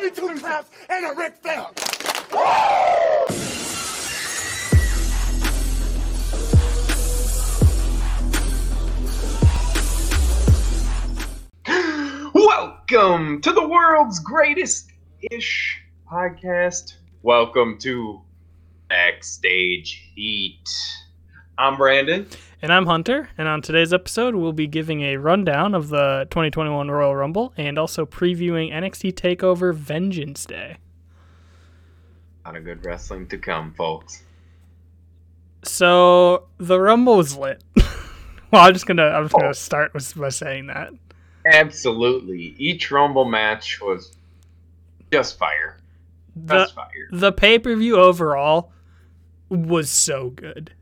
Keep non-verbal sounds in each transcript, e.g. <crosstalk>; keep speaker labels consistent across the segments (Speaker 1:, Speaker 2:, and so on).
Speaker 1: Give two and a Ric Flair.
Speaker 2: Welcome to the world's greatest ish podcast. Welcome to Backstage Heat. I'm Brandon.
Speaker 3: And I'm Hunter, and on today's episode, we'll be giving a rundown of the 2021 Royal Rumble and also previewing NXT TakeOver Vengeance Day.
Speaker 2: Not a good wrestling to come, folks.
Speaker 3: So the Rumble was lit. <laughs> well, I'm just gonna I'm just gonna oh. start with by saying that.
Speaker 2: Absolutely, each Rumble match was just fire.
Speaker 3: The
Speaker 2: Just fire.
Speaker 3: the pay per view overall was so good.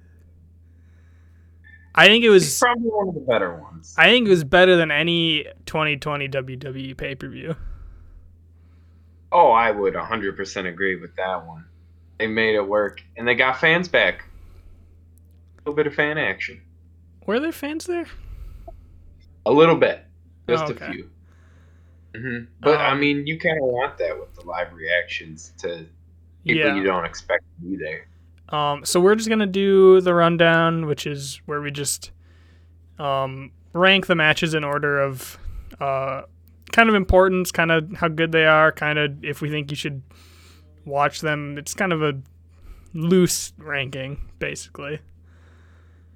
Speaker 3: I think it
Speaker 2: It's
Speaker 3: was
Speaker 2: probably one of the better ones.
Speaker 3: I think it was better than any 2020 WWE pay per view.
Speaker 2: Oh, I would 100% agree with that one. They made it work, and they got fans back. A little bit of fan action.
Speaker 3: Were there fans there?
Speaker 2: A little bit. Just
Speaker 3: Oh, okay.
Speaker 2: a few. hmm But, I
Speaker 3: Um,
Speaker 2: mean, you kind of want that with the live reactions to people
Speaker 3: yeah.
Speaker 2: you don't expect to be there.
Speaker 3: Um, so we're just gonna do the rundown, which is where we just um, rank the matches in order of uh, kind of importance, kind of how good they are, kind of if we think you should watch them. It's kind of a loose ranking, basically.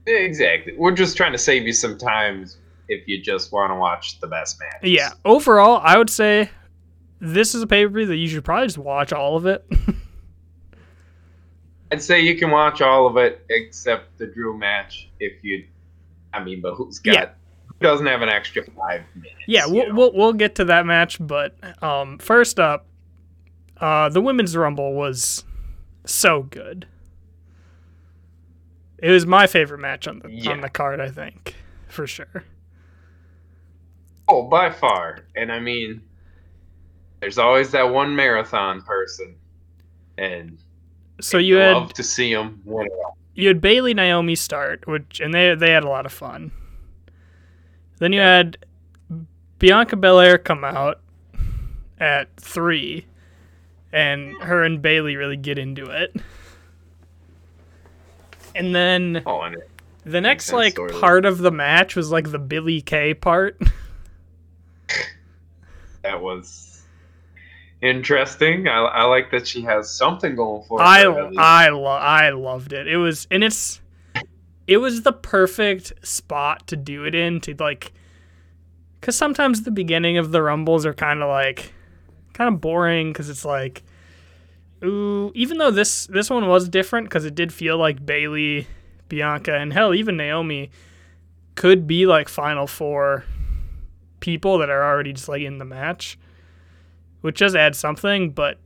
Speaker 2: Exactly. We're just trying to save you some time if you just want to watch the best match.
Speaker 3: Yeah. Overall, I would say this is a pay per view that you should probably just watch all of it. <laughs>
Speaker 2: I'd say you can watch all of it except the Drew match if you. I mean, but who's got.
Speaker 3: Yeah.
Speaker 2: Who doesn't have an extra five minutes?
Speaker 3: Yeah, we'll,
Speaker 2: know?
Speaker 3: we'll we'll get to that match, but um, first up, uh, the women's rumble was so good. It was my favorite match on the
Speaker 2: Yeah.
Speaker 3: on the card, I think, for sure.
Speaker 2: Oh, by far. And I mean, there's always that one marathon person, and
Speaker 3: So you
Speaker 2: love
Speaker 3: had
Speaker 2: to see them win it all.
Speaker 3: you had Bayley Naomi start, which and they they had a lot of fun. Then you had Bianca Belair come out at three, and her and Bayley really get into it. And then
Speaker 2: Oh, and
Speaker 3: The next like
Speaker 2: of.
Speaker 3: part of the match was like the Billie Kay part. <laughs>
Speaker 2: that was interesting. I, I like that she has something going for her.
Speaker 3: I. I lo- I loved it. It was and it's it was the perfect spot to do it in to like cuz sometimes the beginning of the rumbles are kind of like kind of boring cuz it's like ooh even though this this one was different cuz it did feel like Bayley, Bianca and hell even Naomi could be like final four people that are already just like in the match which does add something but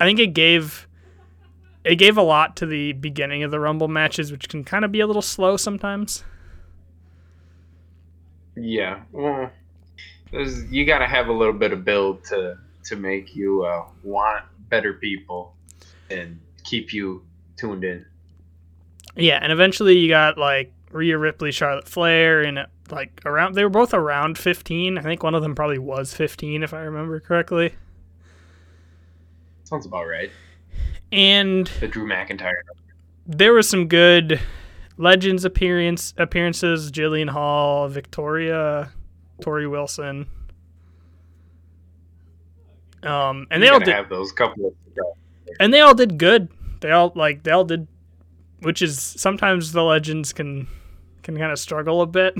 Speaker 3: I think it gave it gave a lot to the beginning of the Rumble matches, which can kind of be a little slow sometimes.
Speaker 2: Yeah, well, there's, you got to have a little bit of build to to make you uh, want better people and keep you tuned in.
Speaker 3: Yeah, and eventually you got like Rhea Ripley, Charlotte Flair, and like around they were both around 15. I think one of them probably was 15 if I remember correctly.
Speaker 2: Sounds about right.
Speaker 3: And
Speaker 2: The Drew McIntyre.
Speaker 3: there was some good Legends appearance appearances: Jillian Hall, Victoria, Torrie Wilson. Um, and they all did,
Speaker 2: have those couple of.
Speaker 3: and they all did good. They all like they all did, which is sometimes the legends can can kind of struggle a bit.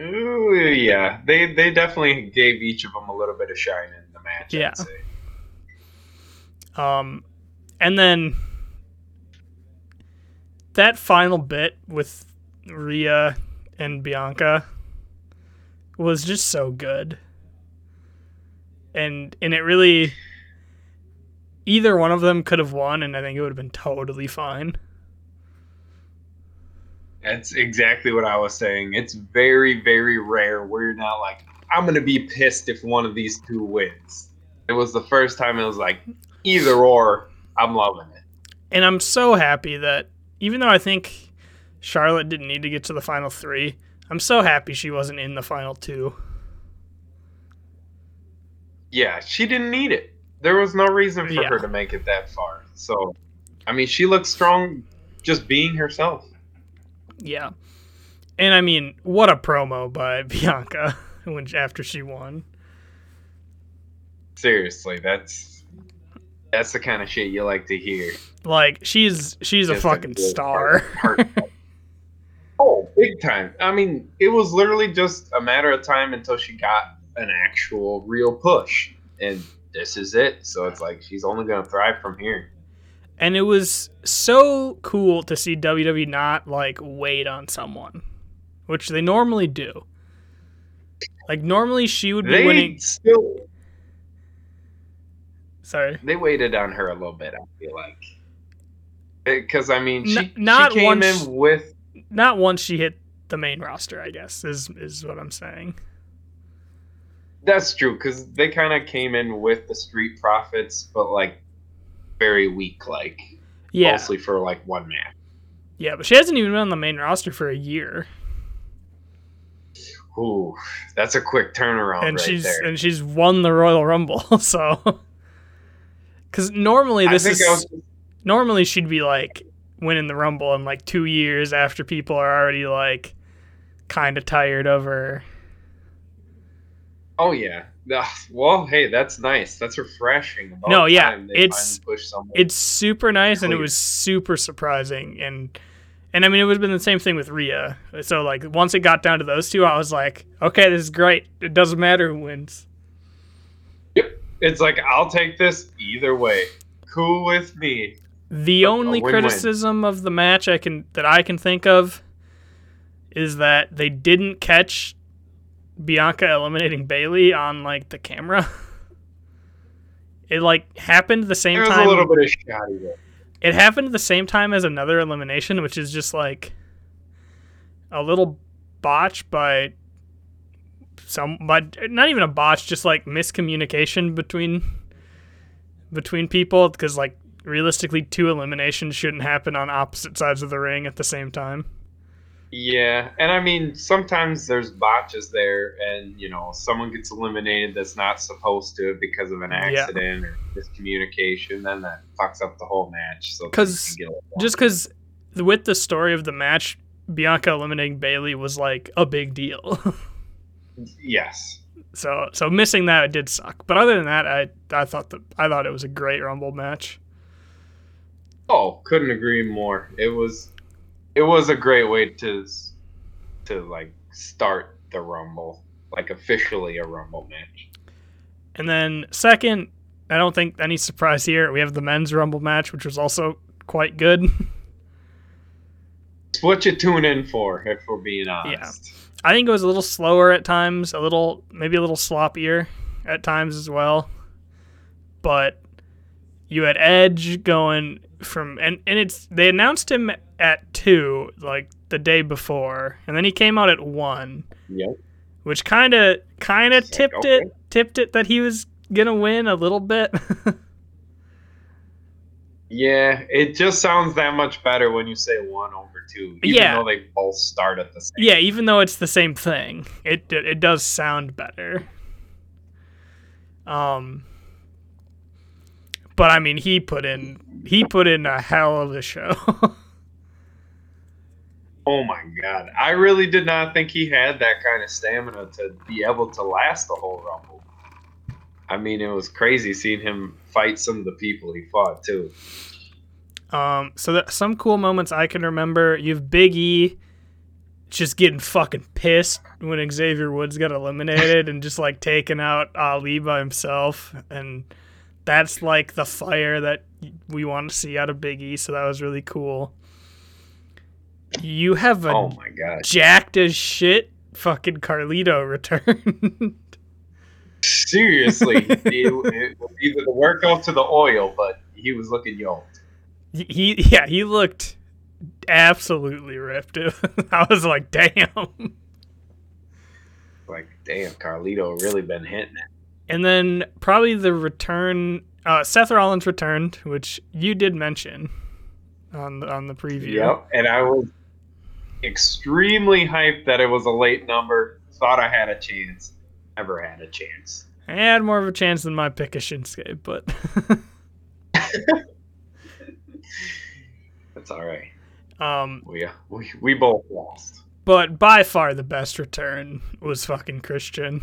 Speaker 2: Ooh, yeah, they they definitely gave each of them a little bit of shine in the match.
Speaker 3: Yeah. Um, and then that final bit with Rhea and Bianca was just so good, and and it really either one of them could have won, and I think it would have been totally fine.
Speaker 2: That's exactly what I was saying. It's very, very rare where you're not like, I'm gonna be pissed if one of these two wins. It was the first time it was like either or. I'm loving it.
Speaker 3: And I'm so happy that even though I think Charlotte didn't need to get to the final three, I'm so happy she wasn't in the final two.
Speaker 2: Yeah, she didn't need it. There was no reason for
Speaker 3: Yeah.
Speaker 2: her to make it that far. So, I mean, she looks strong just being herself.
Speaker 3: Yeah. And I mean, what a promo by <laughs> Bianca when after she won.
Speaker 2: Seriously, that's that's the kind of shit you like to hear.
Speaker 3: Like she's she's a fucking
Speaker 2: good
Speaker 3: star.
Speaker 2: heart- heart- <laughs> oh, big time. I mean, it was literally just a matter of time until she got an actual real push, and this is it. So it's like she's only gonna thrive from here.
Speaker 3: And it was so cool to see WWE not like wait on someone, which they normally do. Like normally she would be
Speaker 2: They
Speaker 3: winning.
Speaker 2: still
Speaker 3: Sorry.
Speaker 2: they waited on her a little bit. I feel like eh, because I mean she,
Speaker 3: N- not
Speaker 2: she came
Speaker 3: once-
Speaker 2: in with
Speaker 3: Not once she hit the main roster, I guess, is is what I'm saying.
Speaker 2: that's true because they kind of came in with the Street Profits, but like very weak, like
Speaker 3: Yeah.
Speaker 2: mostly for like one match.
Speaker 3: Yeah, but she hasn't even been on the main roster for a year.
Speaker 2: Ooh, that's a quick turnaround
Speaker 3: and
Speaker 2: right
Speaker 3: she's
Speaker 2: there.
Speaker 3: and she's won the Royal Rumble. <laughs> So, because normally this is
Speaker 2: was
Speaker 3: normally she'd be like winning the Rumble in like two years after people are already like kind of tired of her.
Speaker 2: Oh yeah. Well, hey, that's nice. That's refreshing. About
Speaker 3: No, yeah, it's-. It's super nice and it was super surprising and. And I mean, it would have been the same thing with Rhea. So, like, once it got down to those two, I was like, okay, this is great. It doesn't matter who wins.
Speaker 2: Yep, it's like I'll take this either way. Cool with me.
Speaker 3: The
Speaker 2: a
Speaker 3: only
Speaker 2: win-win.
Speaker 3: criticism of the match I can that I can think of is that they didn't catch Bianca eliminating Bayley on like the camera. <laughs> It like happened the same
Speaker 2: There was
Speaker 3: time.
Speaker 2: a little bit of shoddy there.
Speaker 3: It happened at the same time as another elimination, which is just like a little botch by some, but not even a botch, just like miscommunication between between people. Because like realistically, two eliminations shouldn't happen on opposite sides of the ring at the same time.
Speaker 2: Yeah, and I mean sometimes there's botches there, and you know someone gets eliminated that's not supposed to because of an
Speaker 3: Yeah.
Speaker 2: accident or miscommunication, then that fucks up the whole match. So
Speaker 3: 'Cause
Speaker 2: you can get
Speaker 3: Just because with the story of the match, Bianca eliminating Bayley was like a big deal. <laughs>
Speaker 2: yes,
Speaker 3: So so missing that it did suck. But other than that, I I thought that I thought it was a great Rumble match.
Speaker 2: oh, couldn't agree more. It was it was a great way to to like start the Rumble, like officially a Rumble match.
Speaker 3: And then second, I don't think any surprise here. We have the men's Rumble match, which was also quite good.
Speaker 2: It's what you tune in for, if we're being honest. Yeah.
Speaker 3: I think it was a little slower at times, a little maybe a little sloppier at times as well. But you had Edge going from and and it's they announced him at 2 like the day before and then he came out at 1
Speaker 2: Yep.
Speaker 3: which kind of kind of tipped
Speaker 2: okay.
Speaker 3: it tipped it that he was to win a little bit. <laughs>
Speaker 2: Yeah, it just sounds that much better when you say one over two, even
Speaker 3: Yeah.
Speaker 2: though they both start at the same.
Speaker 3: Yeah, even though it's the same thing, it it does sound better. Um, but I mean, he put in he put in a hell of a show. <laughs>
Speaker 2: Oh my god, I really did not think he had that kind of stamina to be able to last the whole rumble. I mean, it was crazy seeing him fight some of the people he fought too.
Speaker 3: um, so that some cool moments I can remember. You've Big E just getting fucking pissed when Xavier Woods got eliminated and just like taking out Ali by himself, and that's like the fire that we want to see out of Big E. So that was really cool. You have a
Speaker 2: Oh my god,
Speaker 3: jacked as shit fucking Carlito return.
Speaker 2: seriously, <laughs> it, it was either the workout to the oil, but he was looking yoked.
Speaker 3: he yeah, he looked absolutely ripped. <laughs> I was like, damn.
Speaker 2: Like, damn, Carlito really been hitting it.
Speaker 3: And then probably the return uh, Seth Rollins returned, which you did mention on the, on the preview.
Speaker 2: Yep, and I was extremely hyped that it was a late number. Thought I had a chance. Never had a chance.
Speaker 3: I had more of a chance than my pick of Shinsuke, but <laughs>
Speaker 2: That's all right.
Speaker 3: um,
Speaker 2: We we we both lost.
Speaker 3: but by far the best return was fucking Christian.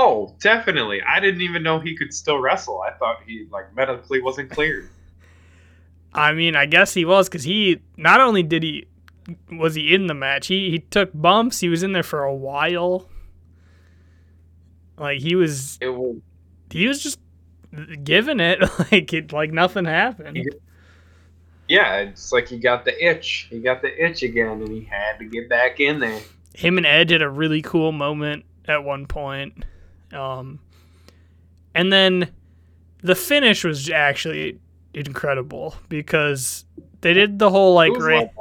Speaker 2: Oh, definitely. I didn't even know he could still wrestle. I thought he like medically wasn't cleared.
Speaker 3: I mean, I guess he was because he not only did he was he in the match, he he took bumps. He was in there for a while. Like he was
Speaker 2: It was
Speaker 3: he was just giving it <laughs> like it like nothing happened.
Speaker 2: Yeah, it's like he got the itch. He got the itch again, and he had to get back in there.
Speaker 3: Him and Edge had a really cool moment at one point. Um, and then the finish was actually incredible because they did the whole like Ra-
Speaker 2: like-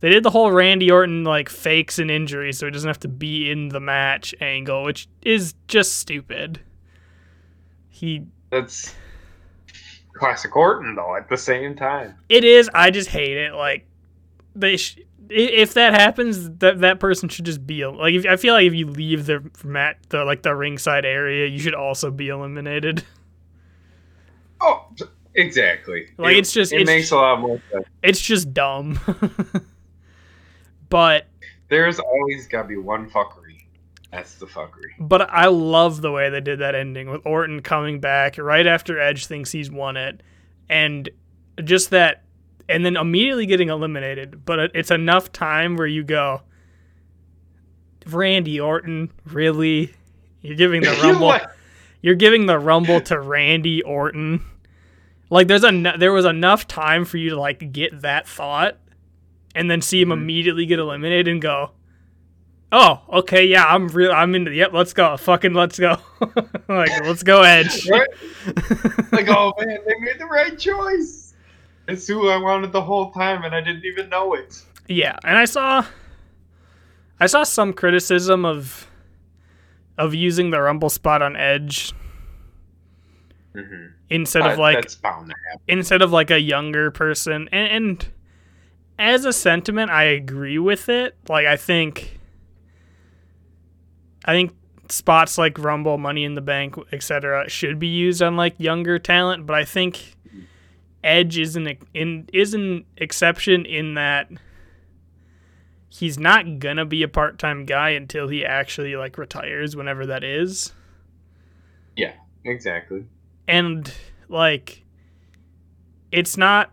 Speaker 3: they did the whole Randy Orton like fakes an injury so he doesn't have to be in the match angle, which is just stupid. He
Speaker 2: that's classic Orton though. At the same time,
Speaker 3: it is. I just hate it. Like they, sh- if that happens, that that person should just be like. If, I feel like if you leave the mat, the like the ringside area, you should also be eliminated.
Speaker 2: oh, exactly.
Speaker 3: Like,
Speaker 2: It-
Speaker 3: it's just-
Speaker 2: it
Speaker 3: it's-
Speaker 2: makes a lot more sense.
Speaker 3: It's just dumb. <laughs> but
Speaker 2: There's always got to be one fuckery. That's the fuckery.
Speaker 3: But I love the way they did that ending with Orton coming back right after Edge thinks he's won it, and just that, and then immediately getting eliminated. But it's enough time where you go, Randy Orton, really? You're giving the <laughs> rumble. You're giving the rumble to Randy Orton. Like there's a there was enough time for you to like get that thought, and then see him
Speaker 2: Mhm.
Speaker 3: immediately get eliminated and go, "Oh, okay, yeah, I'm real. I'm into. Yep, let's go. Fucking let's go. <laughs> like let's go, Edge."
Speaker 2: Right? like, oh man, they made the right choice. It's who I wanted the whole time, and I didn't even know it.
Speaker 3: Yeah, and I saw I saw some criticism of of using the rumble spot on Edge
Speaker 2: Mm-hmm.
Speaker 3: instead of like
Speaker 2: that's bound to happen.
Speaker 3: instead of like a younger person and, and as a sentiment i agree with it like i think i think spots like rumble money in the bank etc should be used on like younger talent but i think edge is an in is an exception in that he's not gonna be a part-time guy until he actually like retires whenever that is Yeah,
Speaker 2: Exactly.
Speaker 3: and like it's not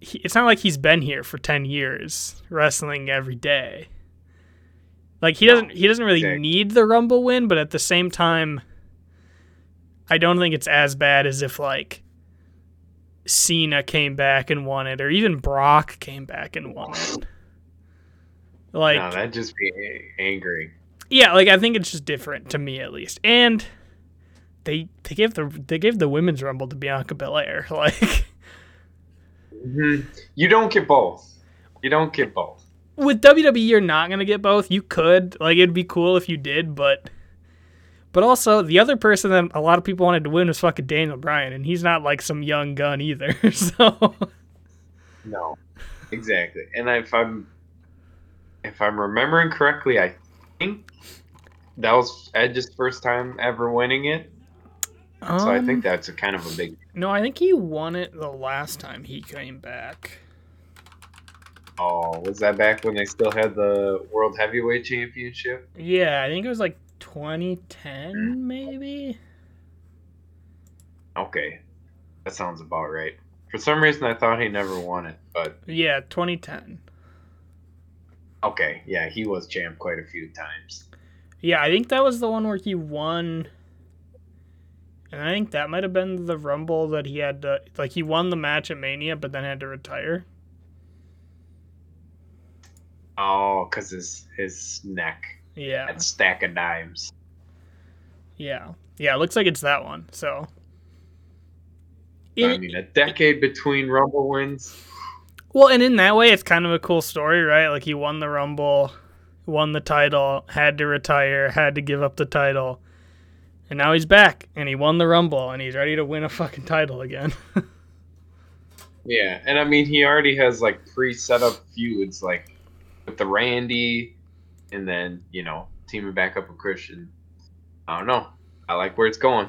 Speaker 3: it's not like he's been here for 10 years wrestling every day like he doesn't he doesn't really
Speaker 2: exactly.
Speaker 3: need the rumble win but at the same time i don't think it's as bad as if like cena came back and won it or even brock came back and won it <laughs> like
Speaker 2: no, that'd just be angry.
Speaker 3: yeah, like I think it's just different to me at least. And they they gave the they gave the women's rumble to Bianca Belair. <laughs> Like
Speaker 2: hmm You don't get both. You don't get both.
Speaker 3: with WWE, you're not gonna get both. You could like it'd be cool if you did, but but also the other person that a lot of people wanted to win was fucking Daniel Bryan, and he's not like some young gun either. <laughs> So
Speaker 2: No, exactly. And if I'm if I'm remembering correctly, I think that was Edge's first time ever winning it. So I
Speaker 3: Um,
Speaker 2: think that's a kind of a big.
Speaker 3: no, I think he won it the last time he came back.
Speaker 2: Oh, was that back when they still had the World Heavyweight Championship?
Speaker 3: Yeah, I think it was like 2010 hmm. maybe.
Speaker 2: Okay, that sounds about right. For some reason, I thought he never won it, but
Speaker 3: Yeah, 2010.
Speaker 2: okay, yeah, he was champ quite a few times.
Speaker 3: Yeah, I think that was the one where he won. And I think that might have been the Rumble that he had to. Like, he won the match at Mania, but then had to retire.
Speaker 2: Oh, cause his his neck,
Speaker 3: Yeah.
Speaker 2: that stack of dimes.
Speaker 3: Yeah. Yeah, it looks like it's that one. So.
Speaker 2: I mean, a decade between Rumble wins.
Speaker 3: well, and in that way, it's kind of a cool story, right? Like, he won the Rumble, won the title, had to retire, had to give up the title. And now he's back, and he won the Rumble, and he's ready to win a fucking title again. <laughs>
Speaker 2: Yeah, and I mean, he already has like pre-set up feuds, like with the Randy, and then you know teaming back up with Christian. I don't know. I like where it's going.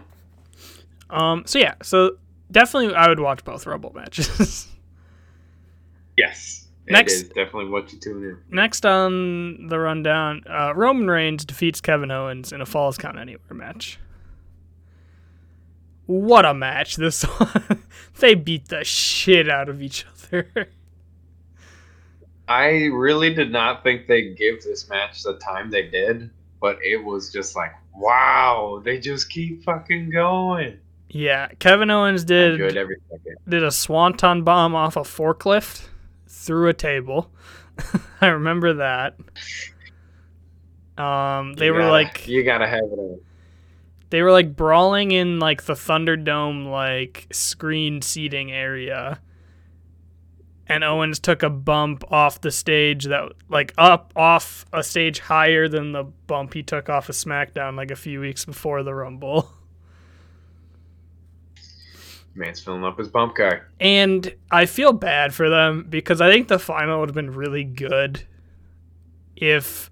Speaker 3: Um, so yeah, so definitely I would watch both Rumble matches. <laughs>
Speaker 2: Yes.
Speaker 3: Next-
Speaker 2: It is definitely what you tune in.
Speaker 3: Next on the rundown, uh, Roman Reigns defeats Kevin Owens in a Falls Count Anywhere match. What a match this <laughs> one. they beat the shit out of each other. <laughs>
Speaker 2: I really did not think they'd give this match the time they did, but it was just like, wow, they just keep fucking going.
Speaker 3: yeah, Kevin Owens did
Speaker 2: every
Speaker 3: did a swanton bomb off a forklift through a table. <laughs> I remember that. Um, they
Speaker 2: You
Speaker 3: were
Speaker 2: gotta-
Speaker 3: like
Speaker 2: you gotta have it
Speaker 3: they were like brawling in like the Thunderdome like screen seating area. And Owens took a bump off the stage that like up off a stage higher than the bump he took off of SmackDown like a few weeks before the Rumble.
Speaker 2: Man's filling up his bump guy.
Speaker 3: And I feel bad for them because I think the final would have been really good if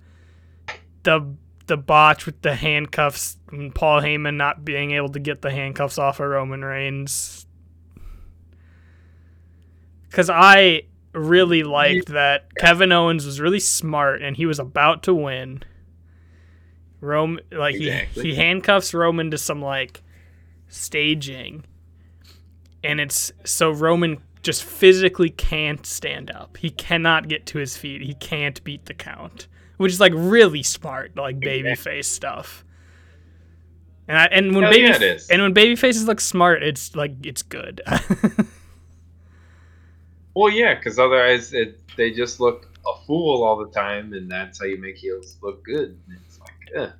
Speaker 3: the the botch with the handcuffs and Paul Heyman not being able to get the handcuffs off of Roman Reigns. Cuz I really liked that Kevin Owens was really smart and he was about to win. Rome like
Speaker 2: Exactly.
Speaker 3: he he handcuffs Roman to some like staging and it's so Roman just physically can't stand up. He cannot get to his feet. He can't beat the count, which is like really smart, like babyface stuff. And I, and when
Speaker 2: Hell
Speaker 3: baby
Speaker 2: yeah,
Speaker 3: and when baby faces look smart, it's like it's good. <laughs>
Speaker 2: Well, yeah, because otherwise it, they just look a fool all the time, and that's how you make heels look good. And It's like,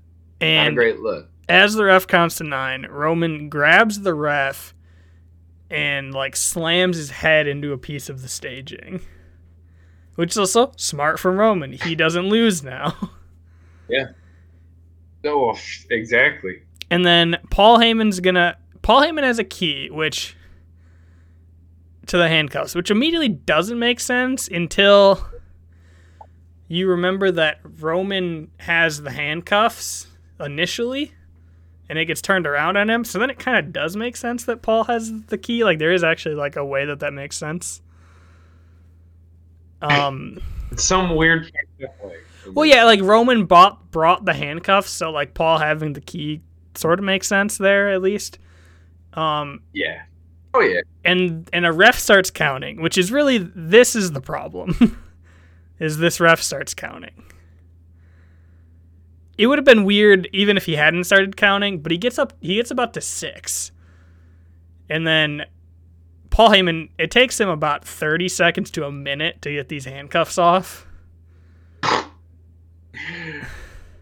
Speaker 2: eh, not a great look.
Speaker 3: as the ref counts to nine, Roman grabs the ref and like slams his head into a piece of the staging. Which is also smart from Roman. He doesn't lose now. <laughs> Yeah.
Speaker 2: Oh, exactly.
Speaker 3: And then Paul Heyman's gonna Paul Heyman has a key, which to the handcuffs, which immediately doesn't make sense until you remember that Roman has the handcuffs initially and it gets turned around on him. So then it kind of does make sense that Paul has the key. Like there is actually like a way that that makes sense. <clears throat> Um
Speaker 2: It's some weird
Speaker 3: well, yeah, like Roman bought brought the handcuffs, so like Paul having the key sort of makes sense there at least. Um,
Speaker 2: Yeah. Oh, yeah.
Speaker 3: and and a ref starts counting, which is really this is the problem. <laughs> is this ref starts counting. It would have been weird even if he hadn't started counting, but he gets up he gets about to 6. And then Paul Heyman, it takes him about 30 seconds to a minute to get these handcuffs off. <laughs>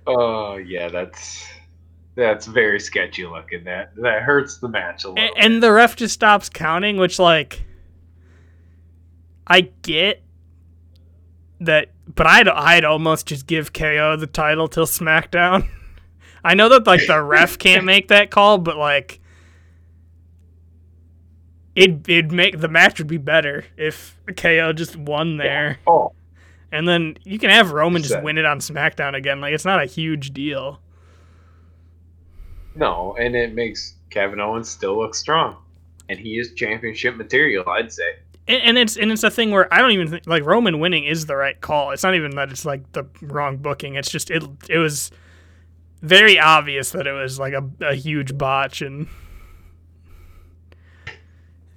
Speaker 2: Oh, yeah, that's that's very sketchy looking. That that hurts the match a little.
Speaker 3: A- and the ref just stops counting, which like I get that, but I'd I'd almost just give KO the title till SmackDown. <laughs> I know that like the ref <laughs> can't make that call, but like it it'd make the match would be better if KO just won there,
Speaker 2: oh,
Speaker 3: and then you can have Roman just win it on SmackDown again. Like it's not a huge deal.
Speaker 2: No, and it makes Kevin Owens still look strong, and he is championship material. I'd say.
Speaker 3: and, and it's and it's a thing where I don't even think like Roman winning is the right call. It's not even that it's like the wrong booking. It's just it it was very obvious that it was like a, a huge botch and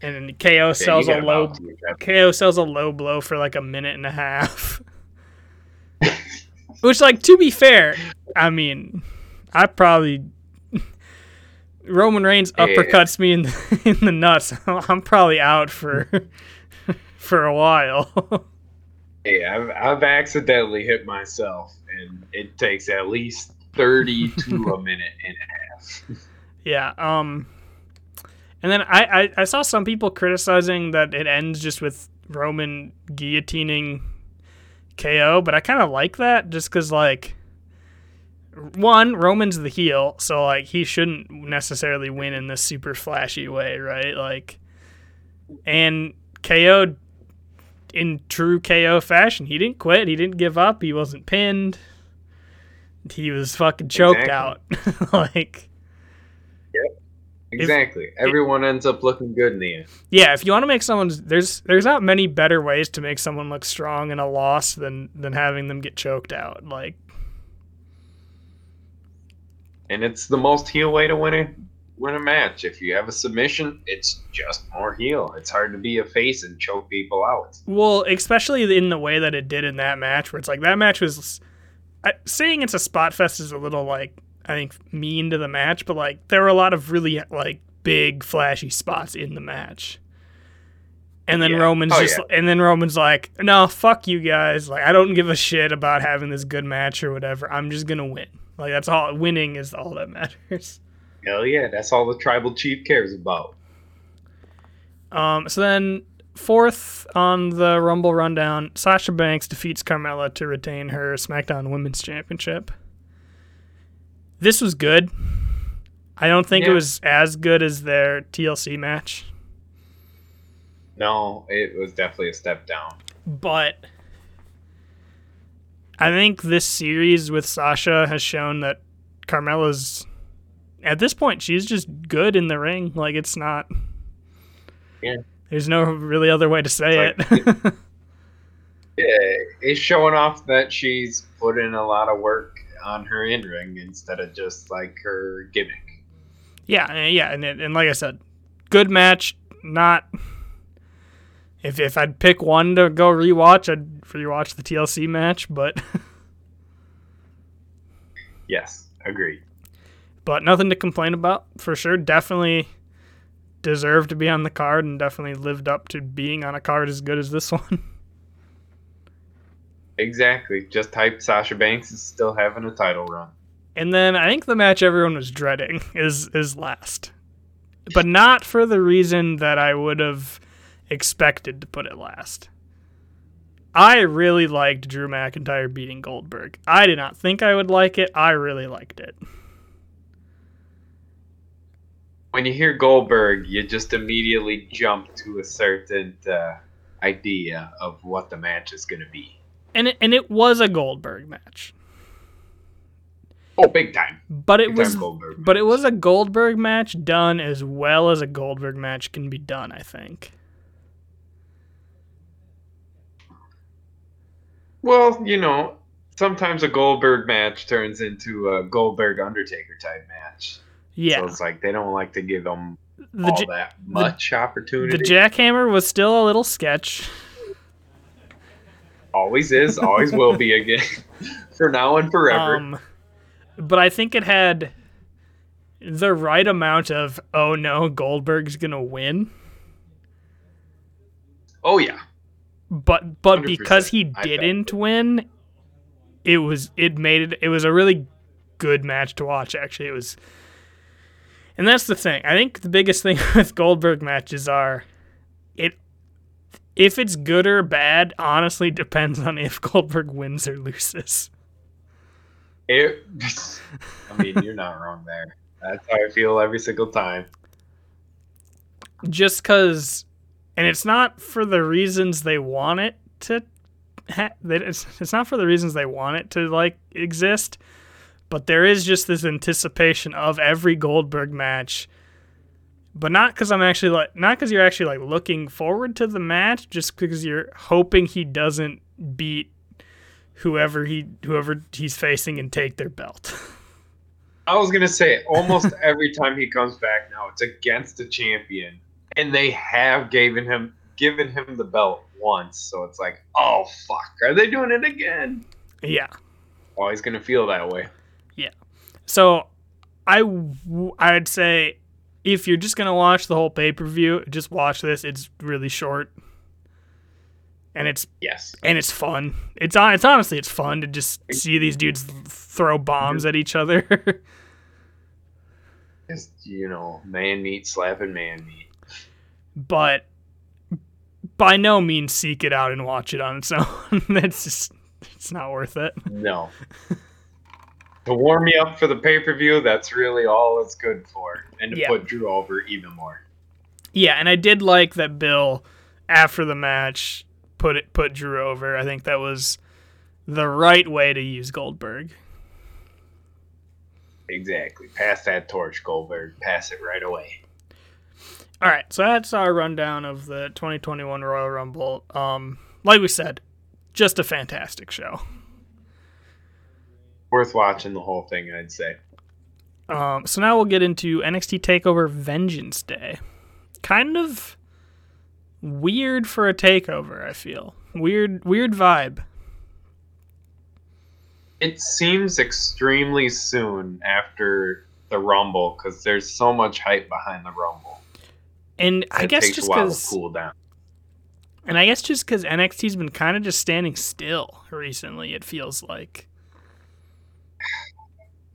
Speaker 3: and KO sells a low
Speaker 2: about to, Jeff.
Speaker 3: KO sells a low blow for like a minute and a half. <laughs> Which like to be fair, I mean, I probably Roman Reigns
Speaker 2: Yeah.
Speaker 3: uppercuts me in the, <laughs> in the nuts. <laughs> I'm probably out for <laughs> for a while.
Speaker 2: Hey, I've, I've accidentally hit myself, and it takes at least 30 to a minute and a half.
Speaker 3: yeah. Um. And then I, I I saw some people criticizing that it ends just with Roman guillotining KO, but I kind of like that just because like one Roman's the heel, so like he shouldn't necessarily win in this super flashy way, right? Like, and KO in true KO fashion, he didn't quit, he didn't give up, he wasn't pinned. he was fucking choked
Speaker 2: Exactly.
Speaker 3: out. <laughs> like, Yep.
Speaker 2: Exactly. Everyone ends up looking good in the end.
Speaker 3: yeah, if you want to make someone's there's there's not many better ways to make someone look strong in a loss than than having them get choked out. Like,
Speaker 2: And it's the most heel way to win a win a match. If you have a submission, it's just more heel. It's hard to be a face and choke people out.
Speaker 3: well, especially in the way that it did in that match, where it's like that match was I, saying it's a spot fest is a little like I think mean to the match, but like there were a lot of really like big flashy spots in the match. And then
Speaker 2: Yeah.
Speaker 3: Roman's
Speaker 2: Oh,
Speaker 3: just and then Roman's like, "No, fuck you guys. Like I don't give a shit about having this good match or whatever. I'm just going to win." Like that's all winning is all that matters.
Speaker 2: Hell yeah, that's all the tribal chief cares about.
Speaker 3: Um, so then fourth on the Rumble rundown, Sasha Banks defeats Carmella to retain her SmackDown Women's Championship. This was good. I don't think it was as good as their TLC match,
Speaker 2: No, it was definitely a step down.
Speaker 3: but I think this series with Sasha has shown that Carmella's at this point she's just good in the ring. Like it's not
Speaker 2: Yeah.
Speaker 3: There's no really other way to say
Speaker 2: It's
Speaker 3: it. <laughs>
Speaker 2: Yeah, it's showing off that she's put in a lot of work on her in ring instead of just like her gimmick.
Speaker 3: Yeah, yeah, and and like I said, good match. Not if if I'd pick one to go rewatch, I'd rewatch the TLC match, but <laughs>
Speaker 2: Yes, agreed.
Speaker 3: but nothing to complain about for sure. Definitely deserved to be on the card, and definitely lived up to being on a card as good as this <laughs> one.
Speaker 2: Exactly. Just hype Sasha Banks is still having a title run.
Speaker 3: And then I think the match everyone was dreading <laughs> is is last, but not for the reason that I would have expected to put it last. I really liked Drew McIntyre beating Goldberg. I did not think I would like it. I really liked it.
Speaker 2: When you hear Goldberg, you just immediately jump to a certain uh, idea of what the match is going to be.
Speaker 3: And it, and it was a Goldberg match.
Speaker 2: Oh, big time.
Speaker 3: But it
Speaker 2: Big
Speaker 3: was but it was a Goldberg match done as well as a Goldberg match can be done, I think.
Speaker 2: Well, you know, sometimes a Goldberg match turns into a Goldberg Undertaker type match.
Speaker 3: Yeah.
Speaker 2: So it's like they don't like to give them
Speaker 3: the
Speaker 2: all
Speaker 3: J-
Speaker 2: that much opportunity.
Speaker 3: the jackhammer was still a little sketch.
Speaker 2: always is, always will be again, <laughs> for now and forever.
Speaker 3: Um, but I think it had the right amount of oh no, Goldberg's gonna win.
Speaker 2: oh yeah,
Speaker 3: But but
Speaker 2: 100%.
Speaker 3: because he didn't win, it was it made it it was a really good match to watch. Actually, it was. And that's the thing. I think the biggest thing <laughs> with Goldberg matches are it if it's good or bad, honestly <laughs> depends on if Goldberg wins or loses.
Speaker 2: it. <laughs> I mean, you're not wrong there. That's how I feel every single time.
Speaker 3: just because and it's not for the reasons they want it to it's, it's not for the reasons they want it to like exist but there is just this anticipation of every goldberg match. But not because i'm actually like not because you're actually like looking forward to the match just because you're hoping he doesn't beat whoever he whoever he's facing and take their belt.
Speaker 2: I was gonna say almost every time he comes back now, it's against a champion, and they have given him given him the belt once. So it's like, oh fuck, are they doing it again?
Speaker 3: yeah oh,
Speaker 2: Always gonna feel that way. Yeah.
Speaker 3: So I w- I'd say if you're just gonna watch the whole pay per view, just watch this. It's really short, and it's
Speaker 2: Yes.
Speaker 3: and it's fun. It's on. It's honestly it's fun to just see these dudes throw bombs at each other. <laughs>
Speaker 2: Just you know, man meat slapping man meat.
Speaker 3: But by no means seek it out and watch it on its <laughs> own. it's just it's not worth it.
Speaker 2: No. to warm me up for the pay per view, that's really all it's good for, and to
Speaker 3: Yeah.
Speaker 2: put Drew over even more.
Speaker 3: Yeah, and I did like that Bill after the match put it put Drew over. I think that was the right way to use Goldberg.
Speaker 2: Exactly. Pass that torch, Goldberg. Pass it right away.
Speaker 3: All right, so that's our rundown of the 2021 Royal Rumble. Um, like we said, just a fantastic show.
Speaker 2: Worth watching the whole thing, I'd say.
Speaker 3: Um, so now we'll get into NXT Takeover Vengeance Day. Kind of weird for a takeover. I feel weird, weird vibe.
Speaker 2: It seems extremely soon after the Rumble because there's so much hype behind the Rumble.
Speaker 3: And I guess just
Speaker 2: a while to
Speaker 3: because,
Speaker 2: cool down.
Speaker 3: and I guess just because NXT's been kind of just standing still recently, it feels like.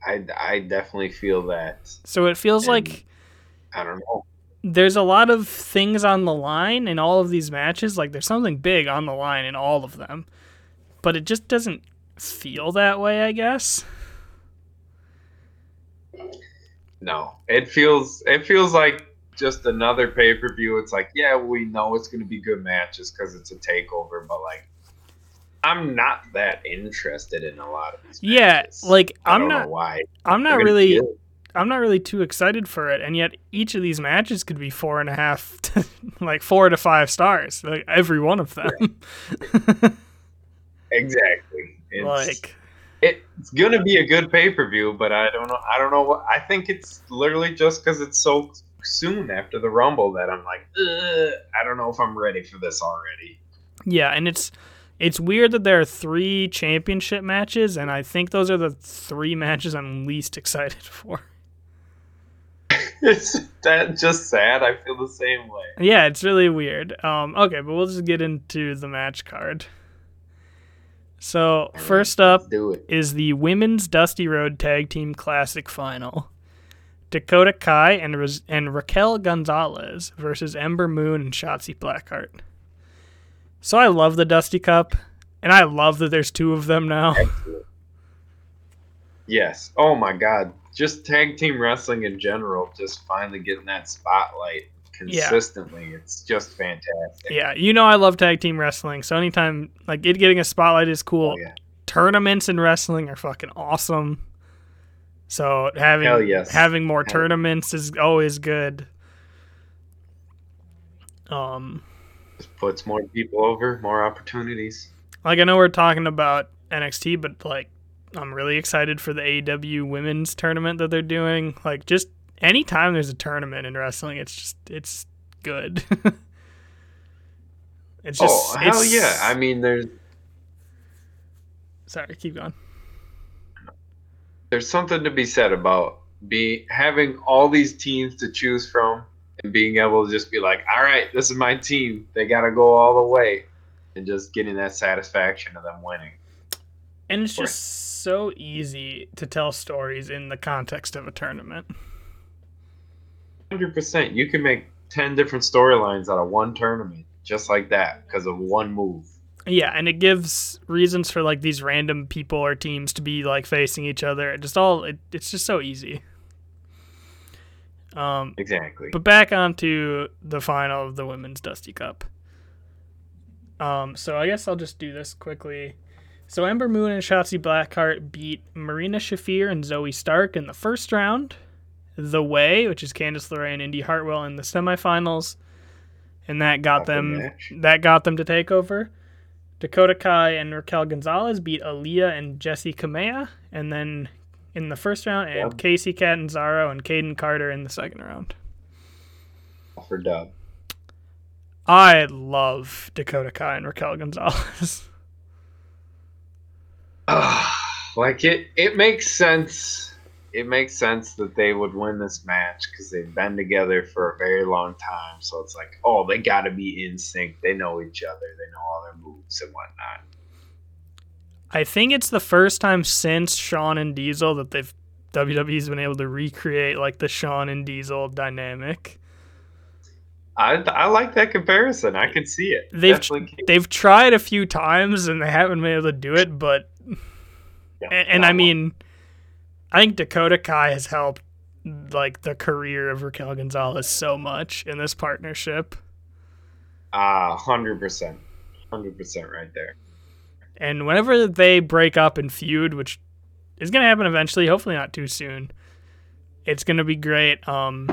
Speaker 2: I, I definitely feel that.
Speaker 3: So it feels
Speaker 2: And-
Speaker 3: like
Speaker 2: I don't know.
Speaker 3: there's a lot of things on the line in all of these matches. Like there's something big on the line in all of them, but it just doesn't feel that way. I guess.
Speaker 2: No, it feels it feels like just another pay per view. It's like, yeah, we know it's going to be good matches because it's a takeover, but like, I'm not that interested in a lot of these.
Speaker 3: Yeah,
Speaker 2: matches.
Speaker 3: like
Speaker 2: I
Speaker 3: I'm
Speaker 2: don't
Speaker 3: not.
Speaker 2: know why.
Speaker 3: I'm not really. I'm not really too excited for it, and yet each of these matches could be four and a half, <laughs> to, like four to five stars, like every one of them. <laughs>
Speaker 2: exactly. It's,
Speaker 3: like,
Speaker 2: it's gonna be a good pay per view, but I don't know. I don't know what. I think it's literally just because it's so soon after the Rumble that I'm like, Ugh, I don't know if I'm ready for this already.
Speaker 3: yeah, and it's it's weird that there are three championship matches, and I think those are the three <laughs> matches I'm least excited for.
Speaker 2: It's that just sad. I feel the same way.
Speaker 3: Yeah, it's really weird. Um, okay, but we'll just get into the match card. So first up
Speaker 2: Let's do it.
Speaker 3: is the Women's Dusty Rhodes Tag Team Classic Final. Dakota Kai and, Ra- and Raquel Gonzalez versus Ember Moon and Shotzi Blackheart. So I love the Dusty Cup, and I love that there's two of them now.
Speaker 2: Yes. Oh my God. Just tag team wrestling in general, just finally getting that spotlight consistently. It's just fantastic.
Speaker 3: Yeah, you know I love tag team wrestling, so anytime like it getting a spotlight is cool.
Speaker 2: Oh, yeah.
Speaker 3: Tournaments in wrestling are fucking awesome. So having
Speaker 2: yes.
Speaker 3: having more
Speaker 2: Hell-
Speaker 3: tournaments is always good. Um,
Speaker 2: Just puts more people over, more opportunities.
Speaker 3: like I know we're talking about NXT, but like I'm really excited for the AEW women's tournament that they're doing. Like just anytime there's a tournament in wrestling, it's just it's good. <laughs> it's just
Speaker 2: oh hell yeah! I mean, there's
Speaker 3: sorry, keep going.
Speaker 2: There's something to be said about be having all these teams to choose from and being able to just be like, all right, this is my team. They got to go all the way, and just getting that satisfaction of them winning.
Speaker 3: And it's just so easy to tell stories in the context of a tournament.
Speaker 2: Hundred percent. You can make ten different storylines out of one tournament, just like that, because of one move.
Speaker 3: Yeah, and it gives reasons for like these random people or teams to be like facing each other. It just all it, it's just so easy. Um,
Speaker 2: Exactly.
Speaker 3: but back onto the final of the women's Dusty Cup. Um, so I guess I'll just do this quickly. So Ember Moon and Shotzi Blackheart beat Marina Shafir and Zoey Stark in the first round. The Way, which is Candice LeRae and Indy Hartwell in the semifinals, and that got
Speaker 2: Awesome
Speaker 3: them that got them to take over. Dakota Kai and Raquel Gonzalez beat Aliyah and Jessi Kamea, and then in the first round, and
Speaker 2: Yep.
Speaker 3: Kacy Catanzaro and Kayden Carter in the second round.
Speaker 2: For dub.
Speaker 3: I love Dakota Kai and Raquel Gonzalez. <sighs>
Speaker 2: like it, it makes sense. It makes sense that they would win this match because they've been together for a very long time. So it's like, oh, they got to be in sync. They know each other. They know all their moves and whatnot.
Speaker 3: I think it's the first time since Shawn and Diesel that they've WWE's been able to recreate like the Shawn and Diesel dynamic.
Speaker 2: I, I like that comparison. I can see it.
Speaker 3: They've
Speaker 2: Definitely
Speaker 3: they've tried a few times and they haven't been able to do it, but
Speaker 2: yeah,
Speaker 3: and, and I
Speaker 2: mean. one.
Speaker 3: I think Dakota Kai has helped like the career of Raquel Gonzalez so much in this partnership.
Speaker 2: ah, hundred percent, hundred percent, right there.
Speaker 3: And whenever they break up and feud, which is gonna happen eventually, hopefully not too soon, It's gonna be great. Um,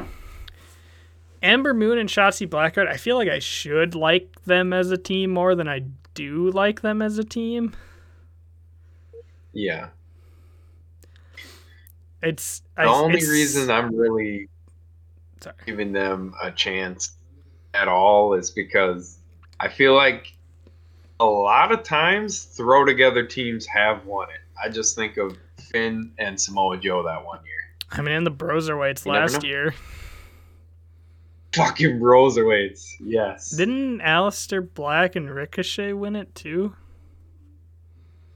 Speaker 3: Ember Moon and Shotzi Blackheart. I feel like I should like them as a team more than I do like them as a team.
Speaker 2: Yeah.
Speaker 3: It's
Speaker 2: The
Speaker 3: I,
Speaker 2: only
Speaker 3: it's-
Speaker 2: reason I'm really
Speaker 3: Sorry.
Speaker 2: giving them a chance at all is because I feel like a lot of times throw together teams have won it. I just think of Finn and Samoa Joe that one year.
Speaker 3: I mean, in the Broserweights
Speaker 2: You
Speaker 3: last year,
Speaker 2: Fucking Broserweights. Yes.
Speaker 3: didn't Aleister Black and Ricochet win it too?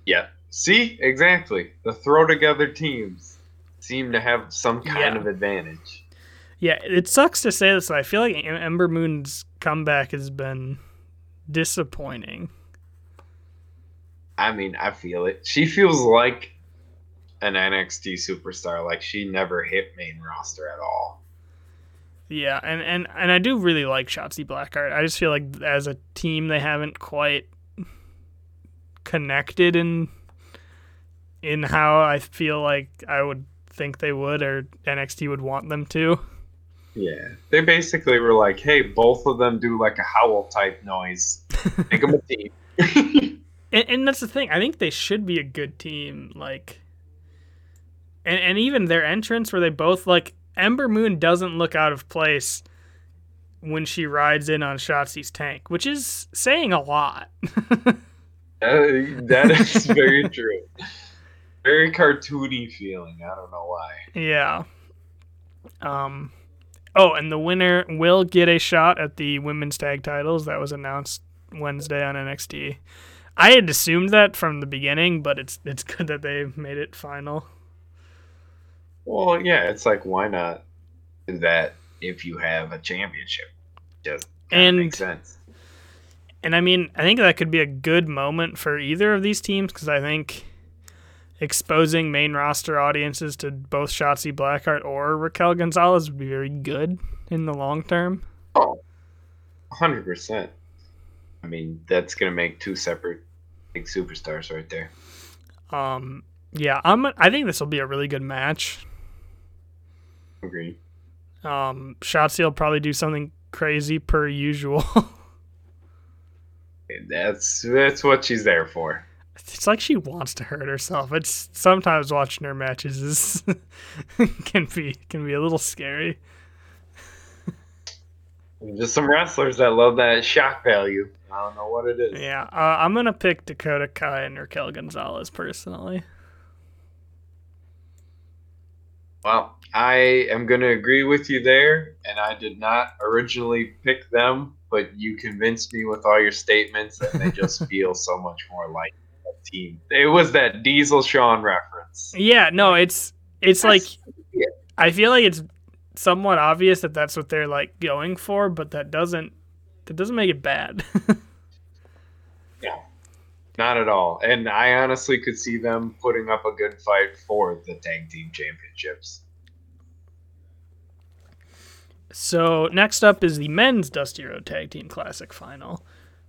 Speaker 2: yeah. See? Exactly. The throw together teams seem to have some kind
Speaker 3: Yeah.
Speaker 2: of advantage.
Speaker 3: Yeah, it sucks to say this. but I feel like Ember Moon's comeback has been disappointing.
Speaker 2: I mean, I feel it. She feels like an NXT superstar. Like she never hit main roster at all.
Speaker 3: Yeah, and, and, and I do really like Shotzi Blackheart. I just feel like as a team they haven't quite connected in in how I feel like I would think they would or NXT would want them to.
Speaker 2: Yeah, they basically were like, "Hey, both of them do like a howl type noise. Make them a <laughs> team."
Speaker 3: And, and that's the thing. I think they should be a good team. Like, and and even their entrance where they both like Ember Moon doesn't look out of place when she rides in on Shotzi's tank, which is saying a lot. <laughs>
Speaker 2: That- that is very <laughs> true. Very cartoony feeling. I don't know why.
Speaker 3: yeah. Um. Oh, and the winner will get a shot at the women's tag titles. That was announced Wednesday on NXT. I had assumed that from the beginning, but it's it's good that they made it final.
Speaker 2: Well, yeah, it's like why not do that if you have a championship? Just
Speaker 3: And-
Speaker 2: makes sense.
Speaker 3: And I mean, I think that could be a good moment for either of these teams because I think exposing main roster audiences to both Shotzi Blackheart or Raquel Gonzalez would be very good in the long term.
Speaker 2: Oh, 100%. I mean, that's going to make two separate big superstars right there.
Speaker 3: Um, yeah, I'm. I think this will be a really good match.
Speaker 2: Agreed.
Speaker 3: Um, Shotzi will probably do something crazy per usual. <laughs>
Speaker 2: That's that's what she's there for.
Speaker 3: It's like she wants to hurt herself. It's sometimes watching her matches is <laughs> can be can be a little scary.
Speaker 2: Just some wrestlers that love that shock value. I don't know what it is.
Speaker 3: Yeah, uh, I'm gonna pick Dakota Kai and Raquel Gonzalez personally.
Speaker 2: Well, I am going to agree with you there, and I did not originally pick them, but you convinced me with all your statements, and they just <laughs> feel so much more like team. It was that Diesel Shawn reference.
Speaker 3: Yeah, no, it's it's like
Speaker 2: yeah.
Speaker 3: I feel like it's somewhat obvious that that's what they're like going for, but that doesn't that doesn't make it bad. <laughs>
Speaker 2: No, not at all. And I honestly could see them putting up a good fight for the tag team championships.
Speaker 3: so next up is the men's Dusty Rhodes Tag Team Classic final.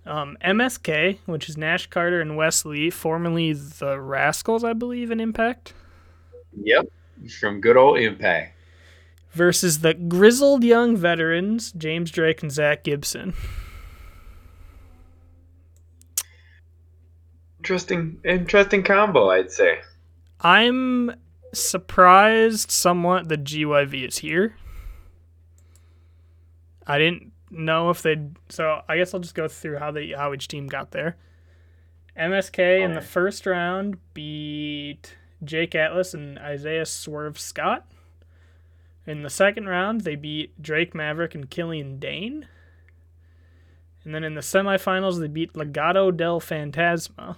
Speaker 3: Um, MSK, which is Nash Carter and Wes Lee, formerly the Rascalz, I believe, in Impact,
Speaker 2: Yep, from good old Impact.
Speaker 3: versus the grizzled young veterans James Drake and Zach Gibson.
Speaker 2: Interesting, interesting combo, I'd say.
Speaker 3: I'm surprised somewhat that GYV is here. I didn't know if they'd. So I guess I'll just go through how they how each team got there. MSK in the first round beat Jake Atlas and Isaiah Swerve Scott. In the second round, they beat Drake Maverick and Killian Dain. And then in the semifinals, they beat Legado del Fantasma.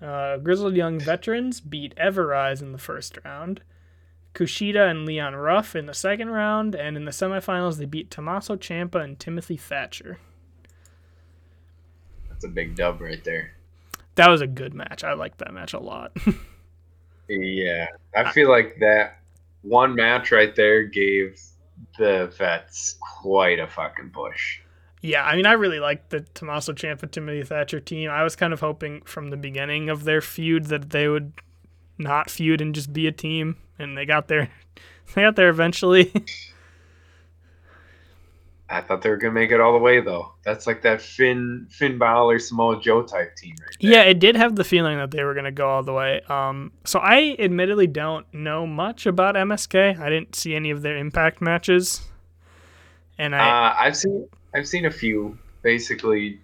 Speaker 3: Uh, Grizzled Young Veterans beat Ever-Rise in the first round. Kushida and Leon Ruff in the second round. And in the semifinals, they beat Tommaso Ciampa and Timothy Thatcher.
Speaker 2: That's a big dub right there.
Speaker 3: That was a good match. I liked that match a lot. <laughs>
Speaker 2: Yeah, I feel like that one match right there gave the vets quite a fucking push.
Speaker 3: yeah, I mean, I really liked the Tommaso Ciampa Timothy Thatcher team. I was kind of hoping from the beginning of their feud that they would not feud and just be a team, and they got there. <laughs> They got there eventually. <laughs>
Speaker 2: I thought they were gonna make it all the way though. That's like that Finn Finn Balor Samoa Joe type team right there.
Speaker 3: yeah, it did have the feeling that they were gonna go all the way. Um, so I admittedly don't know much about MSK. I didn't see any of their Impact matches, and I
Speaker 2: Uh, I've seen I've seen a few. Basically,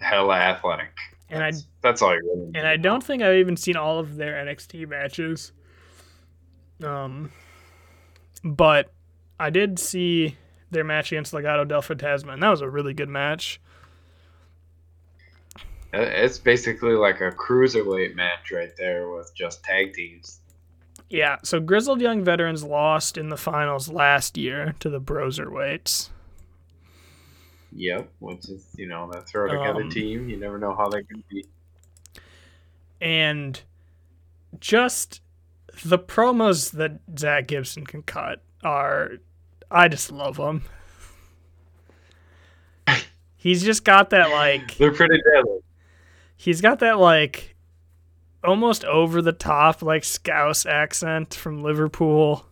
Speaker 2: hella athletic.
Speaker 3: and I
Speaker 2: That's, that's all you really.
Speaker 3: and I don't think I've even seen all of their NXT matches. Um, but I did see their match against Legado del Fantasma, and that was a really good match.
Speaker 2: It's basically like a cruiserweight match right there with just tag teams.
Speaker 3: Yeah, so Grizzled Young Veterans lost in the finals last year to the Broserweights.
Speaker 2: Yep, which is you know that throw together
Speaker 3: Um,
Speaker 2: team. You never know how they're gonna be.
Speaker 3: And just the promos that Zach Gibson can cut are, I just love them. <laughs> He's just got that like
Speaker 2: They're pretty deadly.
Speaker 3: he's got that like almost over the top like scouse accent from Liverpool. Oh,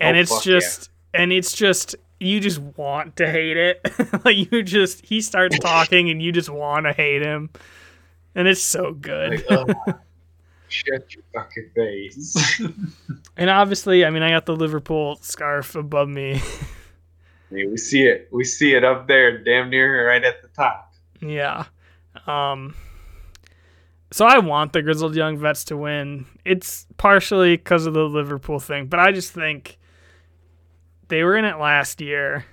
Speaker 3: and
Speaker 2: Oh,
Speaker 3: it's
Speaker 2: fuck yeah.
Speaker 3: just and it's just you just want to hate it. <laughs> like you just he starts talking and you just want to hate him. And it's so good.
Speaker 2: Like, oh ugh, <laughs> shut your fucking face. <laughs>
Speaker 3: and obviously, I mean I got the Liverpool scarf above me.
Speaker 2: Mean, we see it. We see it up there, damn near right at the top.
Speaker 3: Yeah. Um so I want the grizzled young vets to win. It's partially because of the Liverpool thing, but I just think they were in it last year.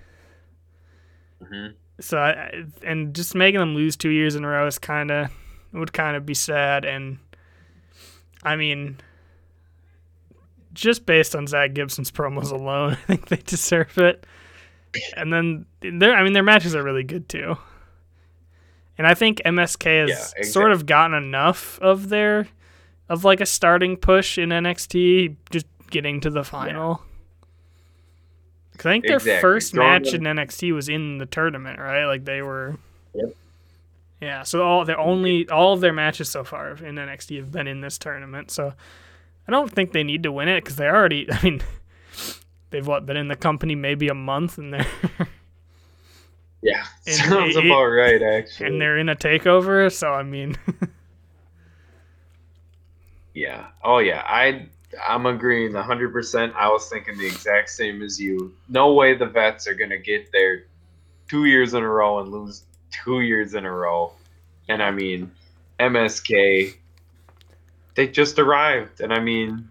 Speaker 2: Mhm.
Speaker 3: So I, and just making them lose 2 years in a row is kind of would kind of be sad and I mean just based on Zach Gibson's promos alone, <laughs> I think they deserve it. And then their I mean their matches are really good too. And I think MSK has
Speaker 2: Yeah, exactly.
Speaker 3: sort of gotten enough of their of like a starting push in NXT just getting to the final. 'Cause I think their
Speaker 2: Exactly.
Speaker 3: first
Speaker 2: Throwing
Speaker 3: match
Speaker 2: them-
Speaker 3: in NXT was in the tournament, right? Like they were
Speaker 2: Yep.
Speaker 3: Yeah, so all their only all of their matches so far in NXT have been in this tournament. So I don't think they need to win it because they already. <laughs> I mean, they've what been in the company maybe a month and they're <laughs>
Speaker 2: Yeah,
Speaker 3: And
Speaker 2: sounds
Speaker 3: it-
Speaker 2: about right, actually.
Speaker 3: and they're in a takeover. So I mean, <laughs>
Speaker 2: Yeah. Oh yeah. I I'm agreeing hundred percent. I was thinking the exact same as you. No way the vets are gonna get there two years in a row and lose two years in a row. And I mean, MSK, they just arrived, and I mean,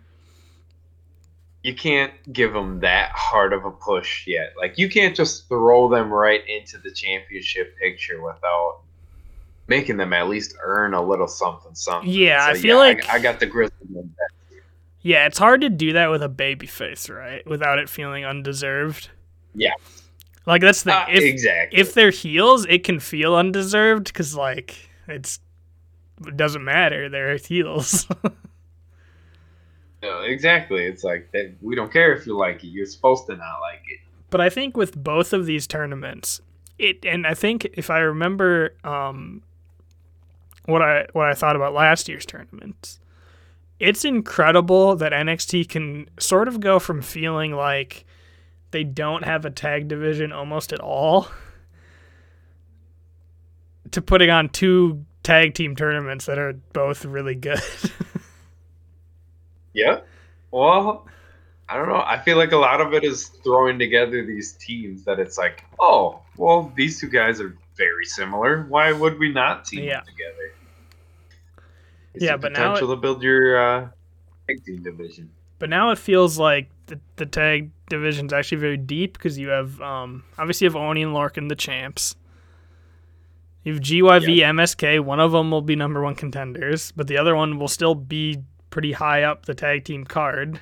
Speaker 2: you can't give them that hard of a push yet. Like you can't just throw them right into the championship picture without making them at least earn a little something something.
Speaker 3: Yeah, I feel
Speaker 2: yeah,
Speaker 3: like-
Speaker 2: I, I got the Grizzlies.
Speaker 3: yeah, it's hard to do that with a baby face, right? Without it feeling undeserved.
Speaker 2: Yeah.
Speaker 3: Like that's the
Speaker 2: Uh,
Speaker 3: if
Speaker 2: exactly.
Speaker 3: if they're heels, it can feel undeserved because like it's it doesn't matter. They're heels. <laughs>
Speaker 2: No, exactly. It's like that. We don't care if you like it. You're supposed to not like it.
Speaker 3: But I think with both of these tournaments, it and I think if I remember um, what I what I thought about last year's tournaments, it's incredible that NXT can sort of go from feeling like they don't have a tag division almost at all to putting on two tag team tournaments that are both really good. <laughs>
Speaker 2: Yeah. Well, I don't know. I feel like a lot of it is throwing together these teams that it's like, oh, well, these two guys are very similar. Why would we not team
Speaker 3: Yeah.
Speaker 2: them together? It's
Speaker 3: Yeah,
Speaker 2: the
Speaker 3: but now
Speaker 2: potential to build your uh, tag team division.
Speaker 3: But now it feels like the, the tag division's actually very deep because you have um, obviously you have Oney and Lorcan, the champs. You have GYV, MSK. One of them will be number one contenders, but the other one will still be pretty high up the tag team card.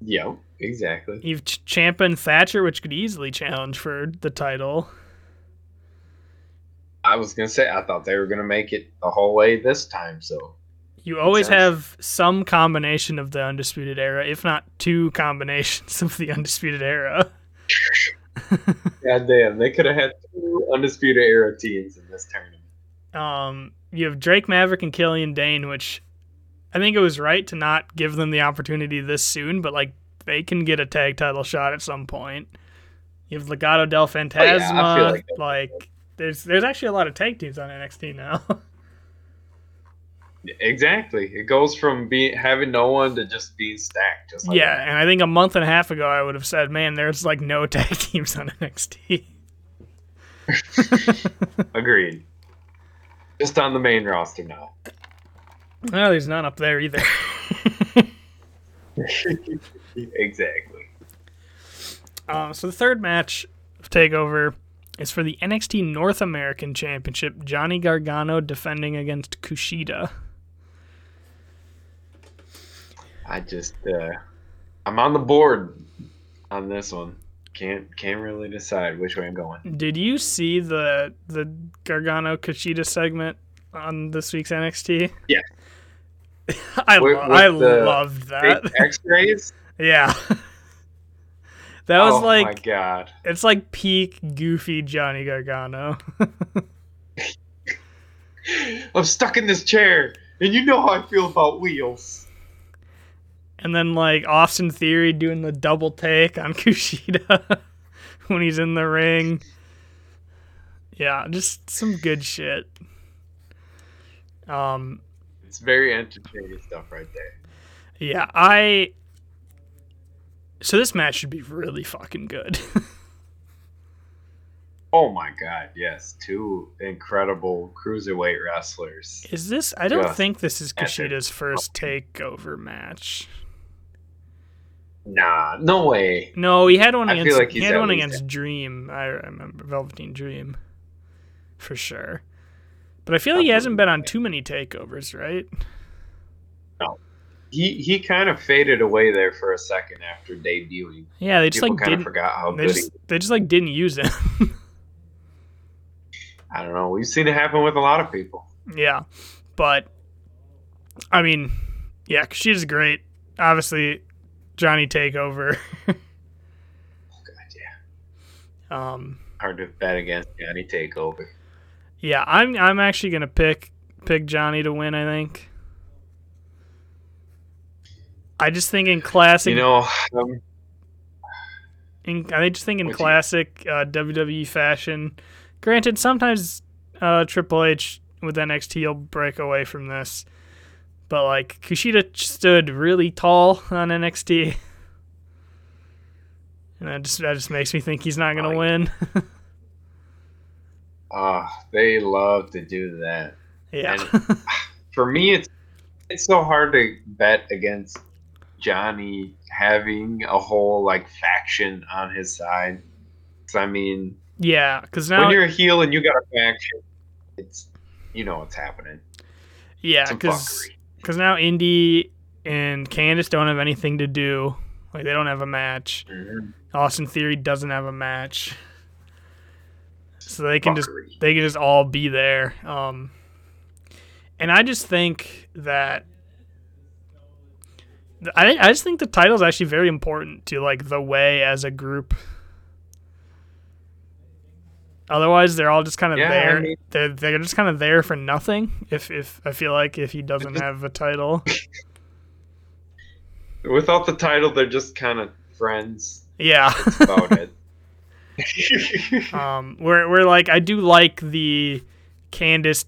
Speaker 2: Yeah, exactly.
Speaker 3: You've Ch- Ciampa and Thatcher, which could easily challenge for the title.
Speaker 2: I was gonna say I thought they were gonna make it the whole way this time. So
Speaker 3: You always
Speaker 2: sense.
Speaker 3: have some combination of the Undisputed Era, if not two combinations <laughs> of the Undisputed Era.
Speaker 2: God damn, they could have had two undisputed era teams in this tournament.
Speaker 3: Um, you have Drake Maverick and Killian Dain, which I think it was right to not give them the opportunity this soon, but like they can get a tag title shot at some point. You have Legado del Fantasma.
Speaker 2: feel like
Speaker 3: like there's there's actually a lot of tag teams on NXT now. <laughs>
Speaker 2: Exactly. It goes from being having no one to just being stacked. Just like
Speaker 3: yeah,
Speaker 2: that.
Speaker 3: and I think a month and a half ago I would have said, man, there's like no <laughs> tag teams on NXT. <laughs>
Speaker 2: Agreed. Just on the main roster now.
Speaker 3: No, there's none up there either. <laughs>
Speaker 2: exactly.
Speaker 3: Uh, so the third match of Takeover is for the NXT North American Championship. Johnny Gargano defending against Kushida.
Speaker 2: I just uh I'm on the board on this one. Can't can't really decide which way I'm going.
Speaker 3: Did you see the the Gargano Kushida segment on this week's NXT?
Speaker 2: Yeah. <laughs>
Speaker 3: I
Speaker 2: With-
Speaker 3: lo-
Speaker 2: with
Speaker 3: I loved that.
Speaker 2: X-rays? <laughs>
Speaker 3: yeah. that was
Speaker 2: oh my god.
Speaker 3: it's like peak goofy Johnny Gargano. <laughs>
Speaker 2: I'm stuck in this chair, and you know how I feel about wheels.
Speaker 3: And then like Austin Theory doing the double take on <laughs> Kushida when he's in the ring. Yeah, just some good shit. Um
Speaker 2: It's very entertaining stuff right there.
Speaker 3: yeah, I So this match should be really fucking good. <laughs>
Speaker 2: Oh my god, yes. Two incredible cruiserweight wrestlers.
Speaker 3: is this I don't
Speaker 2: Yeah.
Speaker 3: think this is
Speaker 2: Epic.
Speaker 3: Kushida's first takeover match.
Speaker 2: Nah, no way.
Speaker 3: No, he had one
Speaker 2: I feel
Speaker 3: against
Speaker 2: like
Speaker 3: he had one against Dream. I remember Velveteen Dream. For sure. But I feel like he hasn't been on too many takeovers, right?
Speaker 2: No, he he kind of faded away there for a second after debuting.
Speaker 3: Yeah, they just
Speaker 2: People
Speaker 3: like
Speaker 2: kind
Speaker 3: didn't
Speaker 2: forgot how
Speaker 3: they
Speaker 2: good
Speaker 3: just
Speaker 2: he.
Speaker 3: they just like didn't use him.
Speaker 2: I don't know. We've seen it happen with a lot of people.
Speaker 3: yeah. But I mean, yeah, she's great. Obviously Johnny Takeover. <laughs>
Speaker 2: God, yeah.
Speaker 3: um
Speaker 2: Hard to bet against Johnny Takeover.
Speaker 3: yeah, I'm I'm actually gonna pick pick Johnny to win, I think. I just think in classic
Speaker 2: You know, um,
Speaker 3: in, I just think in classic uh, WWE fashion. Granted, sometimes uh, Triple H with NXT will break away from this, but like Kushida stood really tall on NXT, and that just that just makes me think he's not gonna
Speaker 2: Like-
Speaker 3: win. <laughs>
Speaker 2: ah, they love to do that.
Speaker 3: yeah,
Speaker 2: For me, it's it's so hard to bet against Johnny having a whole like faction on his side. 'Cause, I mean,
Speaker 3: yeah, because now when
Speaker 2: you're a heel and you got a faction, it's you know what's happening.
Speaker 3: yeah, because. Because now Indy and Candice don't have anything to do. Like they don't have a match.
Speaker 2: Mhm.
Speaker 3: Austin Theory doesn't have a match, so they can just they can just all be there. Um, and I just think that I I just think the title is actually very important to like the way as a group. Otherwise, they're all just kind of
Speaker 2: Yeah, I
Speaker 3: there.
Speaker 2: mean-
Speaker 3: they're they're just kind of there for nothing. If if I feel like if he doesn't have a title, <laughs>
Speaker 2: Without the title, they're just kind of friends.
Speaker 3: yeah.
Speaker 2: That's about it. <laughs> <laughs>
Speaker 3: Um, where where like I do like the Candice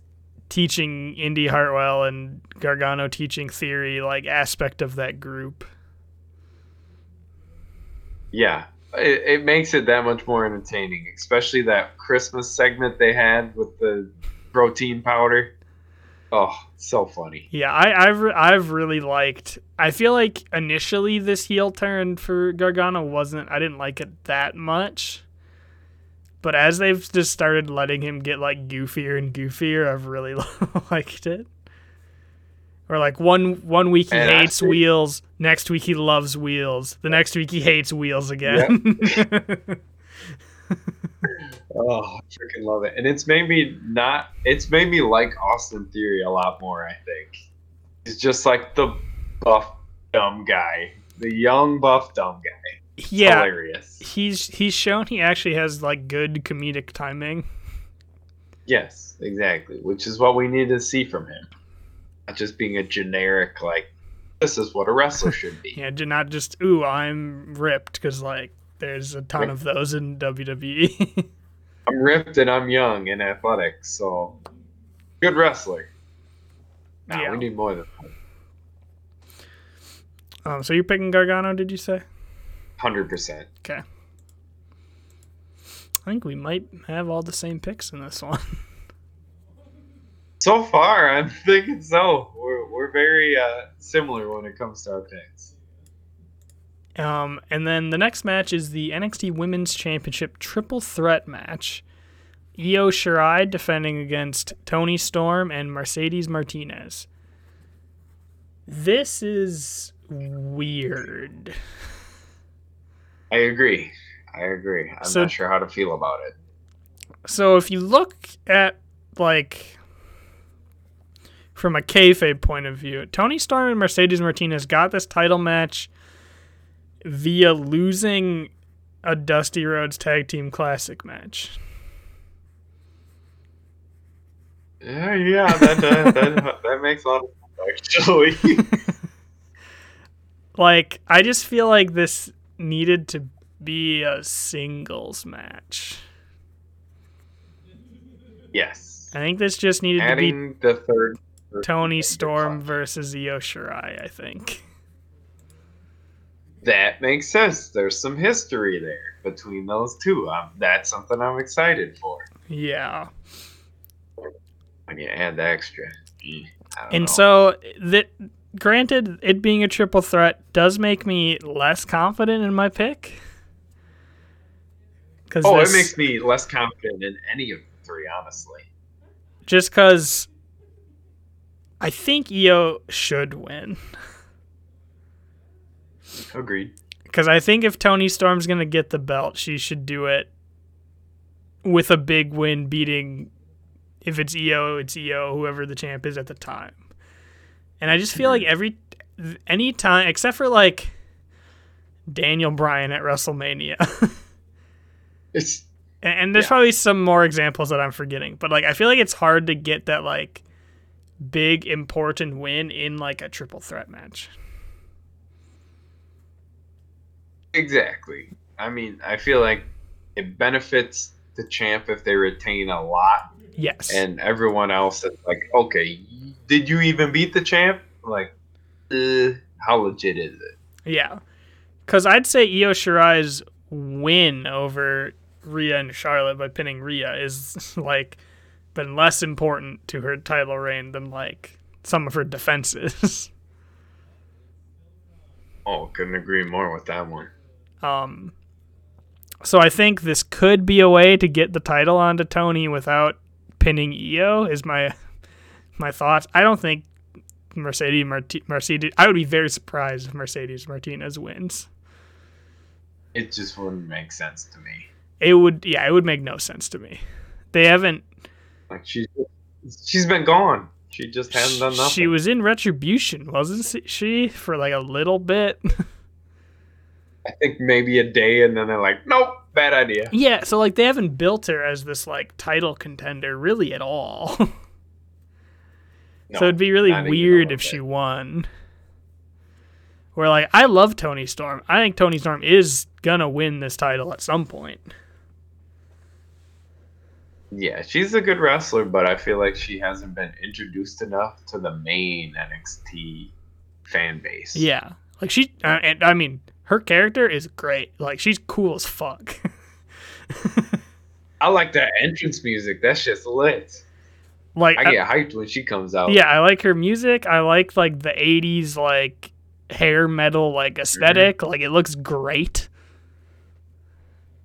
Speaker 3: teaching Indy Hartwell and Gargano teaching Theory like aspect of that group.
Speaker 2: yeah, it, it makes it that much more entertaining, especially that Christmas segment they had with the protein powder. Oh, so funny.
Speaker 3: Yeah, I I've re- I've really liked. I feel like initially this heel turn for Gargano wasn't. I didn't like it that much. But as they've just started letting him get like goofier and goofier, I've really <laughs> liked it. Or like one one week he
Speaker 2: And
Speaker 3: hates
Speaker 2: think-
Speaker 3: wheels, next week he loves wheels, the next week he hates wheels again. <laughs>
Speaker 2: Oh, I freaking love it. And it's made me not it's made me like Austin Theory a lot more, I think. He's just like the buff dumb guy. The young buff dumb guy.
Speaker 3: yeah,
Speaker 2: Hilarious.
Speaker 3: he's he's shown he actually has like good comedic timing.
Speaker 2: Yes, exactly. Which is what we need to see from him. Not just being a generic like this is what a wrestler <laughs> should be.
Speaker 3: Yeah, not just ooh, I'm ripped because like there's a ton of those in WWE. <laughs>
Speaker 2: I'm ripped and I'm young and athletic, so good wrestler. Nah,
Speaker 3: Yeah.
Speaker 2: we need more than
Speaker 3: um, so you're picking Gargano, did you say?
Speaker 2: hundred percent.
Speaker 3: Okay. I think we might have all the same picks in this one. <laughs>
Speaker 2: So far, <laughs> I'm thinking so. We're we're very uh, similar when it comes to our picks.
Speaker 3: Um, and then the next match is the NXT Women's Championship Triple Threat match. Io Shirai defending against Toni Storm and Mercedes Martinez. This is weird.
Speaker 2: I agree. I agree. I'm
Speaker 3: So-
Speaker 2: not sure how to feel about it.
Speaker 3: So if you look at like from a kayfabe point of view, Toni Storm and Mercedes Martinez got this title match via losing a Dusty Rhodes Tag Team Classic match.
Speaker 2: Yeah, yeah, that that, that, that makes a lot of sense, actually. <laughs>
Speaker 3: Like I just feel like this needed to be a singles match.
Speaker 2: yes.
Speaker 3: I think this just needed to
Speaker 2: be. The third.
Speaker 3: Be Toni Storm versus Io Shirai. I think.
Speaker 2: That makes sense. There's some history there between those two. Um, that's something I'm excited for.
Speaker 3: Yeah.
Speaker 2: When you add the extra. I don't
Speaker 3: And
Speaker 2: know.
Speaker 3: so that granted it being a triple threat does make me less confident in my pick. Cuz
Speaker 2: Oh, it makes me less confident in any of the three, honestly.
Speaker 3: just cuz I think Io should win.
Speaker 2: Agreed.
Speaker 3: Cuz I think if Toni Storm's going to get the belt, she should do it with a big win beating if it's Io, it's Io, whoever the champ is at the time. And I just feel like mhm. every any time except for like Daniel Bryan at WrestleMania. <laughs>
Speaker 2: It's
Speaker 3: and, and there's
Speaker 2: Yeah.
Speaker 3: probably some more examples that I'm forgetting, but like I feel like it's hard to get that like big important win in like a triple threat match.
Speaker 2: exactly. I mean, I feel like it benefits the champ if they retain a lot,
Speaker 3: Yes.
Speaker 2: and everyone else is like, okay, did you even beat the champ? Like, uh, how legit is it?
Speaker 3: Yeah, because I'd say Io Shirai's win over Rhea and Charlotte by pinning Rhea is <laughs> like been less important to her title reign than like some of her defenses. <laughs>
Speaker 2: Oh, couldn't agree more with that one.
Speaker 3: um, so I think this could be a way to get the title onto Toni without pinning Io. Is my my thoughts. I don't think Mercedes Marti- Mercedes. I would be very surprised if Mercedes Martinez wins.
Speaker 2: It just wouldn't make sense to me.
Speaker 3: It would, yeah, it would make no sense to me. They haven't.
Speaker 2: Like she's she's been gone. She just hasn't done nothing.
Speaker 3: She was in Retribution, wasn't she, for like a little bit? <laughs>
Speaker 2: I think maybe a day, and then they're like, nope, bad idea.
Speaker 3: yeah, so like they haven't built her as this like title contender really at all. <laughs>
Speaker 2: No,
Speaker 3: so it'd be really
Speaker 2: not even a
Speaker 3: weird if she won. Where like I love Toni Storm. I think Toni Storm is gonna win this title at some point.
Speaker 2: Yeah, she's a good wrestler, but I feel like she hasn't been introduced enough to the main NXT fan base.
Speaker 3: Yeah, like she, uh, and I mean, her character is great. Like she's cool as fuck. <laughs>
Speaker 2: I like that entrance music. That's just lit.
Speaker 3: like
Speaker 2: I get hyped when she comes out.
Speaker 3: Yeah, I like her music. I like like the '80s like hair metal like esthetic
Speaker 2: Mm-hmm.
Speaker 3: Like it looks great.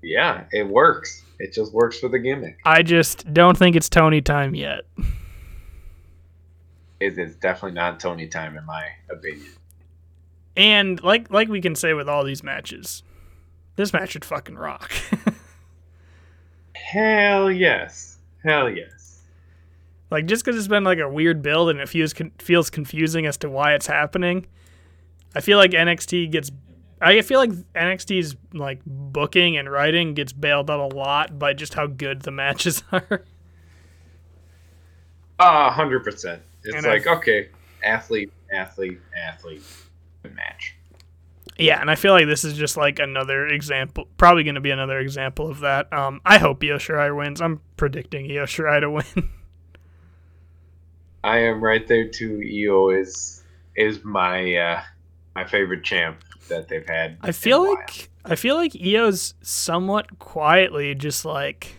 Speaker 2: Yeah, it works. It just works for the gimmick.
Speaker 3: I just don't think it's Toni time yet.
Speaker 2: It is definitely not Toni time in my opinion.
Speaker 3: And like like we can say with all these matches, this match should fucking rock. <laughs>
Speaker 2: Hell yes. Hell yes.
Speaker 3: like just because it's been like a weird build and it feels feels confusing as to why it's happening. I feel like NXT gets. I feel like NXT's like booking and writing gets bailed out a lot by just how good the matches <laughs> are.
Speaker 2: A hundred percent. It's
Speaker 3: And
Speaker 2: like
Speaker 3: I've-
Speaker 2: okay, athlete, athlete, athlete, match.
Speaker 3: Yeah, and I feel like this is just like another example, probably going to be another example of that. Um, I hope Io Shirai wins. I'm predicting Io Shirai to win. <laughs>
Speaker 2: I am right there too. Io is is my uh, my favorite champ that they've had.
Speaker 3: I feel
Speaker 2: in a while.
Speaker 3: like I feel like Io's somewhat quietly just like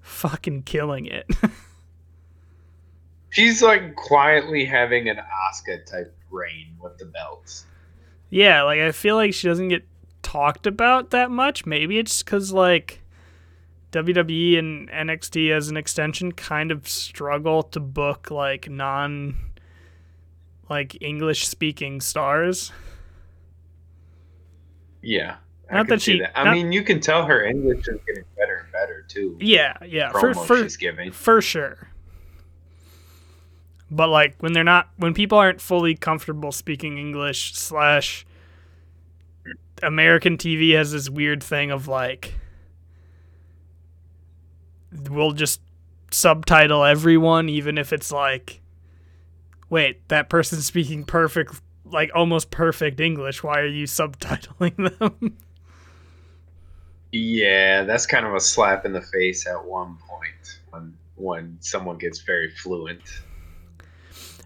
Speaker 3: fucking killing it. <laughs>
Speaker 2: she's like quietly having an Oscar type reign with the belts.
Speaker 3: yeah, like I feel like she doesn't get talked about that much. Maybe it's cuz like WWE and NXT as an extension kind of struggle to book like non like English speaking stars.
Speaker 2: Yeah. I
Speaker 3: Not that she-
Speaker 2: that. I
Speaker 3: not-
Speaker 2: mean, you can tell her English is getting better and better too.
Speaker 3: Yeah, yeah, for for for sure. But like when they're not, when people aren't fully comfortable speaking English slash American TV has this weird thing of like we'll just subtitle everyone even if it's like wait that person's speaking perfect like almost perfect English why are you <laughs> subtitling them
Speaker 2: Yeah, that's kind of a slap in the face at one point when when someone gets very fluent.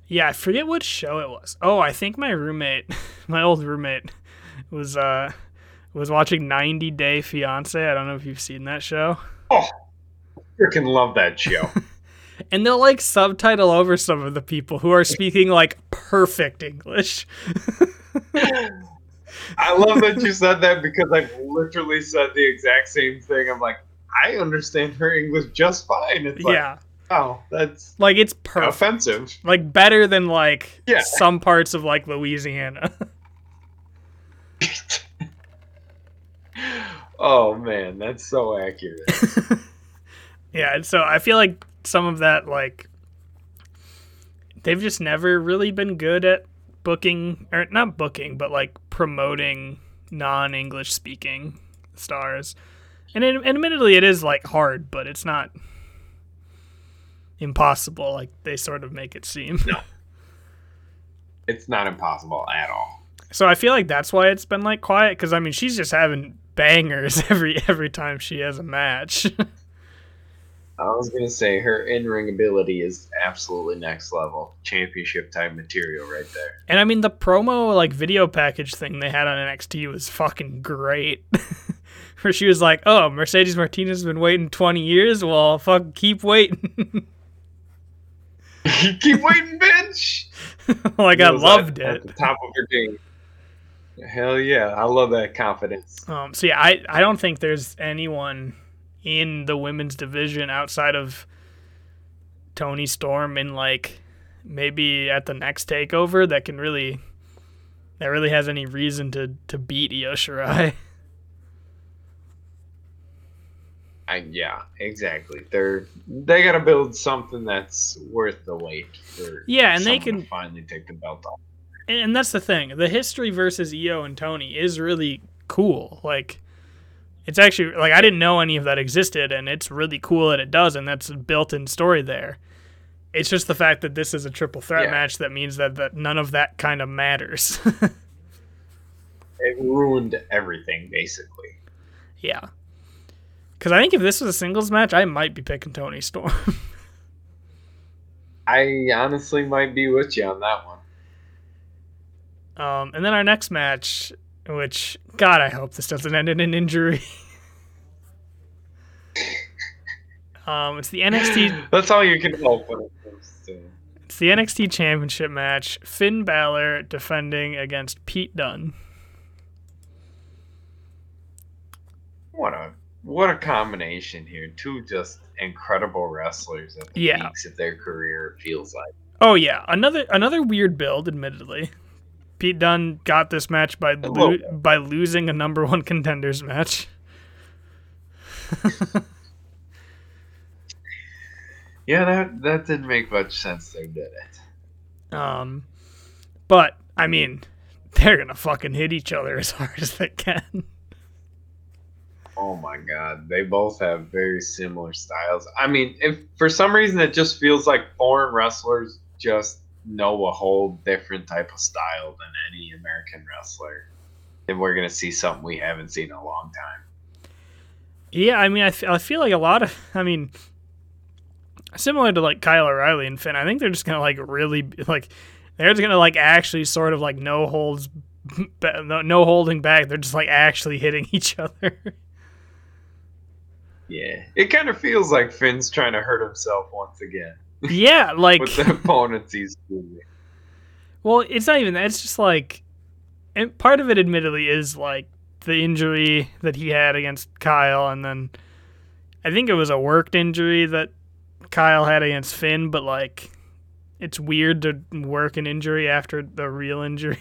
Speaker 3: Yeah, I forget what show it was. Oh, I think my roommate, <laughs> my old roommate, was uh was watching 90 Day Fiance. I don't know if you've seen that show.
Speaker 2: Oh, freaking love that show. <laughs>
Speaker 3: And they'll like subtitle over some of the people who are speaking like perfect English. <laughs>
Speaker 2: I love that you said that because I've literally said the exact same thing. I'm like, I understand her English just fine. It's like,
Speaker 3: yeah.
Speaker 2: oh, that's
Speaker 3: Like it's perfect.
Speaker 2: offensive.
Speaker 3: Like better than like
Speaker 2: Yeah.
Speaker 3: some parts of like Louisiana. <laughs> <laughs>
Speaker 2: oh man, that's so accurate.
Speaker 3: Yeah, and so I feel like some of that like they've just never really been good at booking or not booking, but like promoting non-English speaking stars. And, it, and admittedly it is like hard, but it's not impossible like they sort of make it seem. No.
Speaker 2: It's not impossible at all.
Speaker 3: So I feel like that's why it's been like quiet cuz I mean she's just having bangers <laughs> every every time she has a match. <laughs>
Speaker 2: I was gonna say her in-ring ability is absolutely next level, championship type material right there.
Speaker 3: And I mean the promo like video package thing they had on NXT was fucking great. <laughs> Where she was like, "Oh, Mercedes Martinez has been waiting 20 years. Well, fuck, keep waiting." <laughs>
Speaker 2: Keep waiting, bitch. <laughs>
Speaker 3: like I loved
Speaker 2: at,
Speaker 3: it.
Speaker 2: At the top of her game. Hell yeah, I love that confidence.
Speaker 3: Um, so yeah, I I don't think there's anyone in the women's division outside of Toni Storm and like maybe at the next takeover that can really that really has any reason to to beat Io Shirai. <laughs>
Speaker 2: I, yeah, exactly. They're they gotta build something that's worth the wait for.
Speaker 3: Yeah, and they can-
Speaker 2: finally take the belt off.
Speaker 3: and, and that's the thing. The history versus Io and Toni is really cool. Like, it's actually like I didn't know any of that existed, and it's really cool that it does, and that's a built-in story there. It's just the fact that this is a triple threat
Speaker 2: Yeah.
Speaker 3: match that means that, that none of that kind of matters. <laughs>
Speaker 2: It ruined everything basically.
Speaker 3: yeah, because I think if this was a singles match, I might be picking Toni Storm. <laughs>
Speaker 2: I honestly might be with you on that one.
Speaker 3: um, and then our next match, which God, I hope this doesn't end in an injury. <laughs> um, it's the NXT <laughs>
Speaker 2: That's all you can hope when it comes to.
Speaker 3: It's the NXT Championship match. Finn Balor defending against Pete Dunne.
Speaker 2: What a what a combination here. Two just incredible wrestlers at the
Speaker 3: Yeah.
Speaker 2: peaks of their career. It feels like.
Speaker 3: Oh yeah, another another weird build, admittedly. Pete Dunne got this match by lo- by losing a number one contenders match. <laughs>
Speaker 2: Yeah, that that didn't make much sense. There, did it?
Speaker 3: Um, but I mean, they're gonna fucking hit each other as hard as they can.
Speaker 2: Oh my god, they both have very similar styles. I mean, if for some reason it just feels like foreign wrestlers just know a whole different type of style than any American wrestler, then we're gonna see something we haven't seen in a long time.
Speaker 3: Yeah, I mean, I, f- I feel like a lot of, <laughs> I mean, similar to like Kyle O'Reilly and Finn, I think they're just gonna like really like they're just gonna like actually sort of like no holds, <laughs> no, no holding back. They're just like actually hitting <laughs> each other.
Speaker 2: Yeah, it kind of feels like Finn's trying to hurt himself once again
Speaker 3: yeah, <laughs> like
Speaker 2: with the opponents he's choosing.
Speaker 3: Well, it's not even that. It's just like, and part of it, admittedly, is like the injury that he had against Kyle, and then I think it was a worked injury that Kyle had against Finn. But like, it's weird to work an injury after the real injury.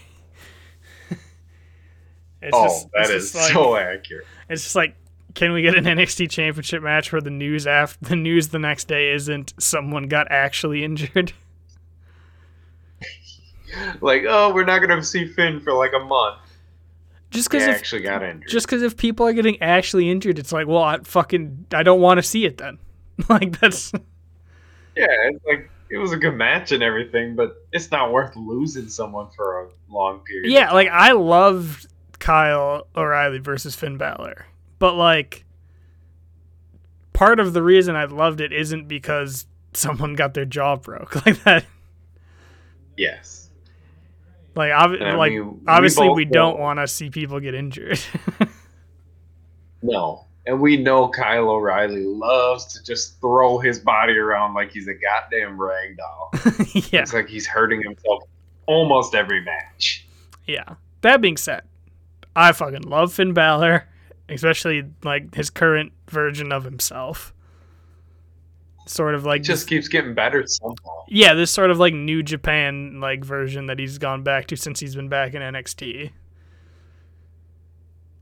Speaker 3: <laughs> it's
Speaker 2: Oh,
Speaker 3: just-
Speaker 2: that
Speaker 3: it's
Speaker 2: is
Speaker 3: like-
Speaker 2: so accurate.
Speaker 3: It's just like, can we get an <laughs> NXT Championship match where the news after <laughs> the news the next day isn't someone got actually injured? <laughs>
Speaker 2: Like, oh, we're not gonna see Finn for like a month.
Speaker 3: Just because if
Speaker 2: actually got injured.
Speaker 3: just because if people are getting actually injured, it's like, well, I fucking, I don't want to see it then. like that's
Speaker 2: Yeah, it's like it was a good match and everything, but it's not worth losing someone for a long period.
Speaker 3: yeah. Like I loved Kyle O'Reilly versus Finn Balor, but like part of the reason I loved it isn't because someone got their jaw broke <laughs> like that.
Speaker 2: Yes.
Speaker 3: Like, ob-
Speaker 2: And I
Speaker 3: like
Speaker 2: mean, we
Speaker 3: obviously we don't want to see people get injured. <laughs>
Speaker 2: No. And we know Kyle O'Reilly loves to just throw his body around like he's a goddamn rag doll. <laughs>
Speaker 3: yeah,
Speaker 2: It's like he's hurting himself almost every match.
Speaker 3: yeah. That being said, I fucking love Finn Balor, especially like his current version of himself. Sort of like
Speaker 2: It just keeps getting better somehow.
Speaker 3: yeah, this sort of like New Japan like version that he's gone back to since he's been back in NXT.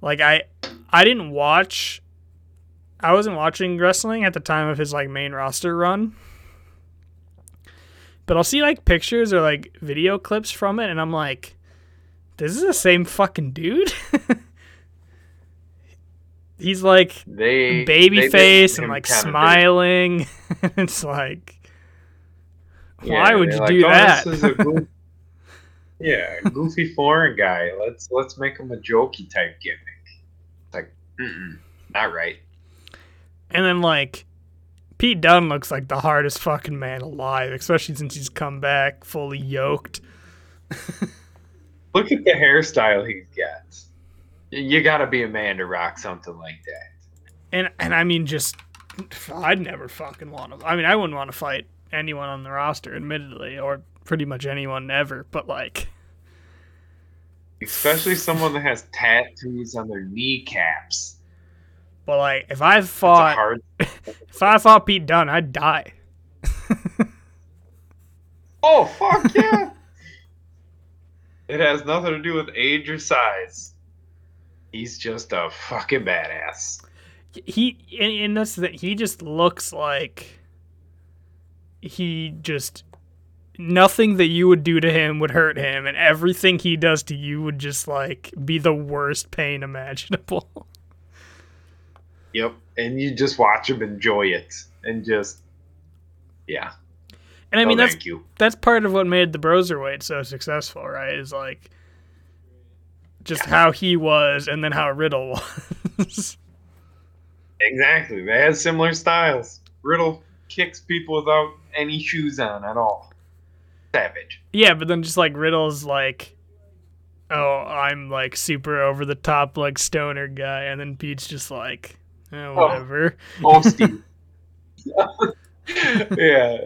Speaker 3: Like I I didn't watch I wasn't watching wrestling at the time of his like main roster run. But I'll see like pictures or like video clips from it and I'm like this is the same fucking dude. <laughs> He's like
Speaker 2: They
Speaker 3: baby
Speaker 2: they
Speaker 3: face and like smiling. <laughs> it's like why
Speaker 2: Yeah,
Speaker 3: would you
Speaker 2: like,
Speaker 3: do
Speaker 2: "Oh,
Speaker 3: that?
Speaker 2: Goof- <laughs> yeah, goofy foreign guy. Let's let's make him a jokey type gimmick. It's like, not right.
Speaker 3: And then like Pete Dunne looks like the hardest fucking man alive, especially since he's come back fully yoked. <laughs>
Speaker 2: Look at the hairstyle he's got. You gotta be a man to rock something like that.
Speaker 3: And and I mean just I'd never fucking want to I mean I wouldn't want to fight anyone on the roster admittedly or pretty much anyone ever, but like
Speaker 2: Especially someone that has tattoos on their kneecaps.
Speaker 3: but like if I fought
Speaker 2: hard. <laughs>
Speaker 3: if I fought Pete Dunne, I'd die.
Speaker 2: Oh fuck yeah! <laughs> it has nothing to do with age or size. He's just a fucking badass.
Speaker 3: he and, and that's that he just looks like he just nothing that you would do to him would hurt him and everything he does to you would just like be the worst pain imaginable
Speaker 2: Yep. And you just watch him enjoy it and just yeah.
Speaker 3: and i mean that's
Speaker 2: thank you.
Speaker 3: that's part of what made the broserweight so successful right is like just how he was and then how riddle <laughs> was
Speaker 2: Exactly. They had similar styles. Riddle kicks people without any shoes on at all. Savage.
Speaker 3: Yeah, but then just like Riddle's like, oh, I'm like super over the top like stoner guy, and then Pete's just like, eh, whatever.
Speaker 2: Oh, Steve. <laughs> <laughs> yeah,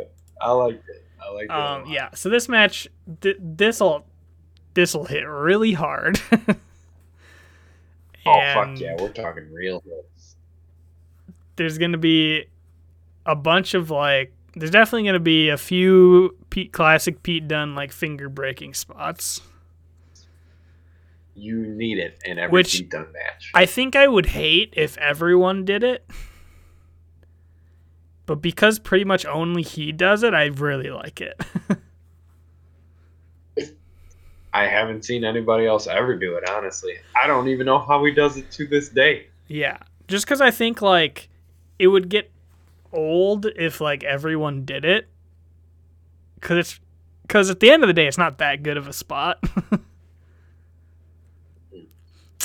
Speaker 2: I like it. I like it. a
Speaker 3: Um, yeah. So this match, th- this'll this'll hit really hard. <laughs>
Speaker 2: Oh fuck yeah, we're talking real hits.
Speaker 3: There's gonna be a bunch of like. There's definitely gonna be a few Pete classic Pete Dunne like finger breaking spots.
Speaker 2: You need it in every
Speaker 3: Which-
Speaker 2: Pete Dunne match.
Speaker 3: I think I would hate if everyone did it. But because pretty much only he does it, I really like it. <laughs>
Speaker 2: I haven't seen anybody else ever do it. Honestly, I don't even know how he does it to this day.
Speaker 3: yeah. just because I think like it would get old if like everyone did it, because it's because at the end of the day, it's not that good of a spot. <laughs>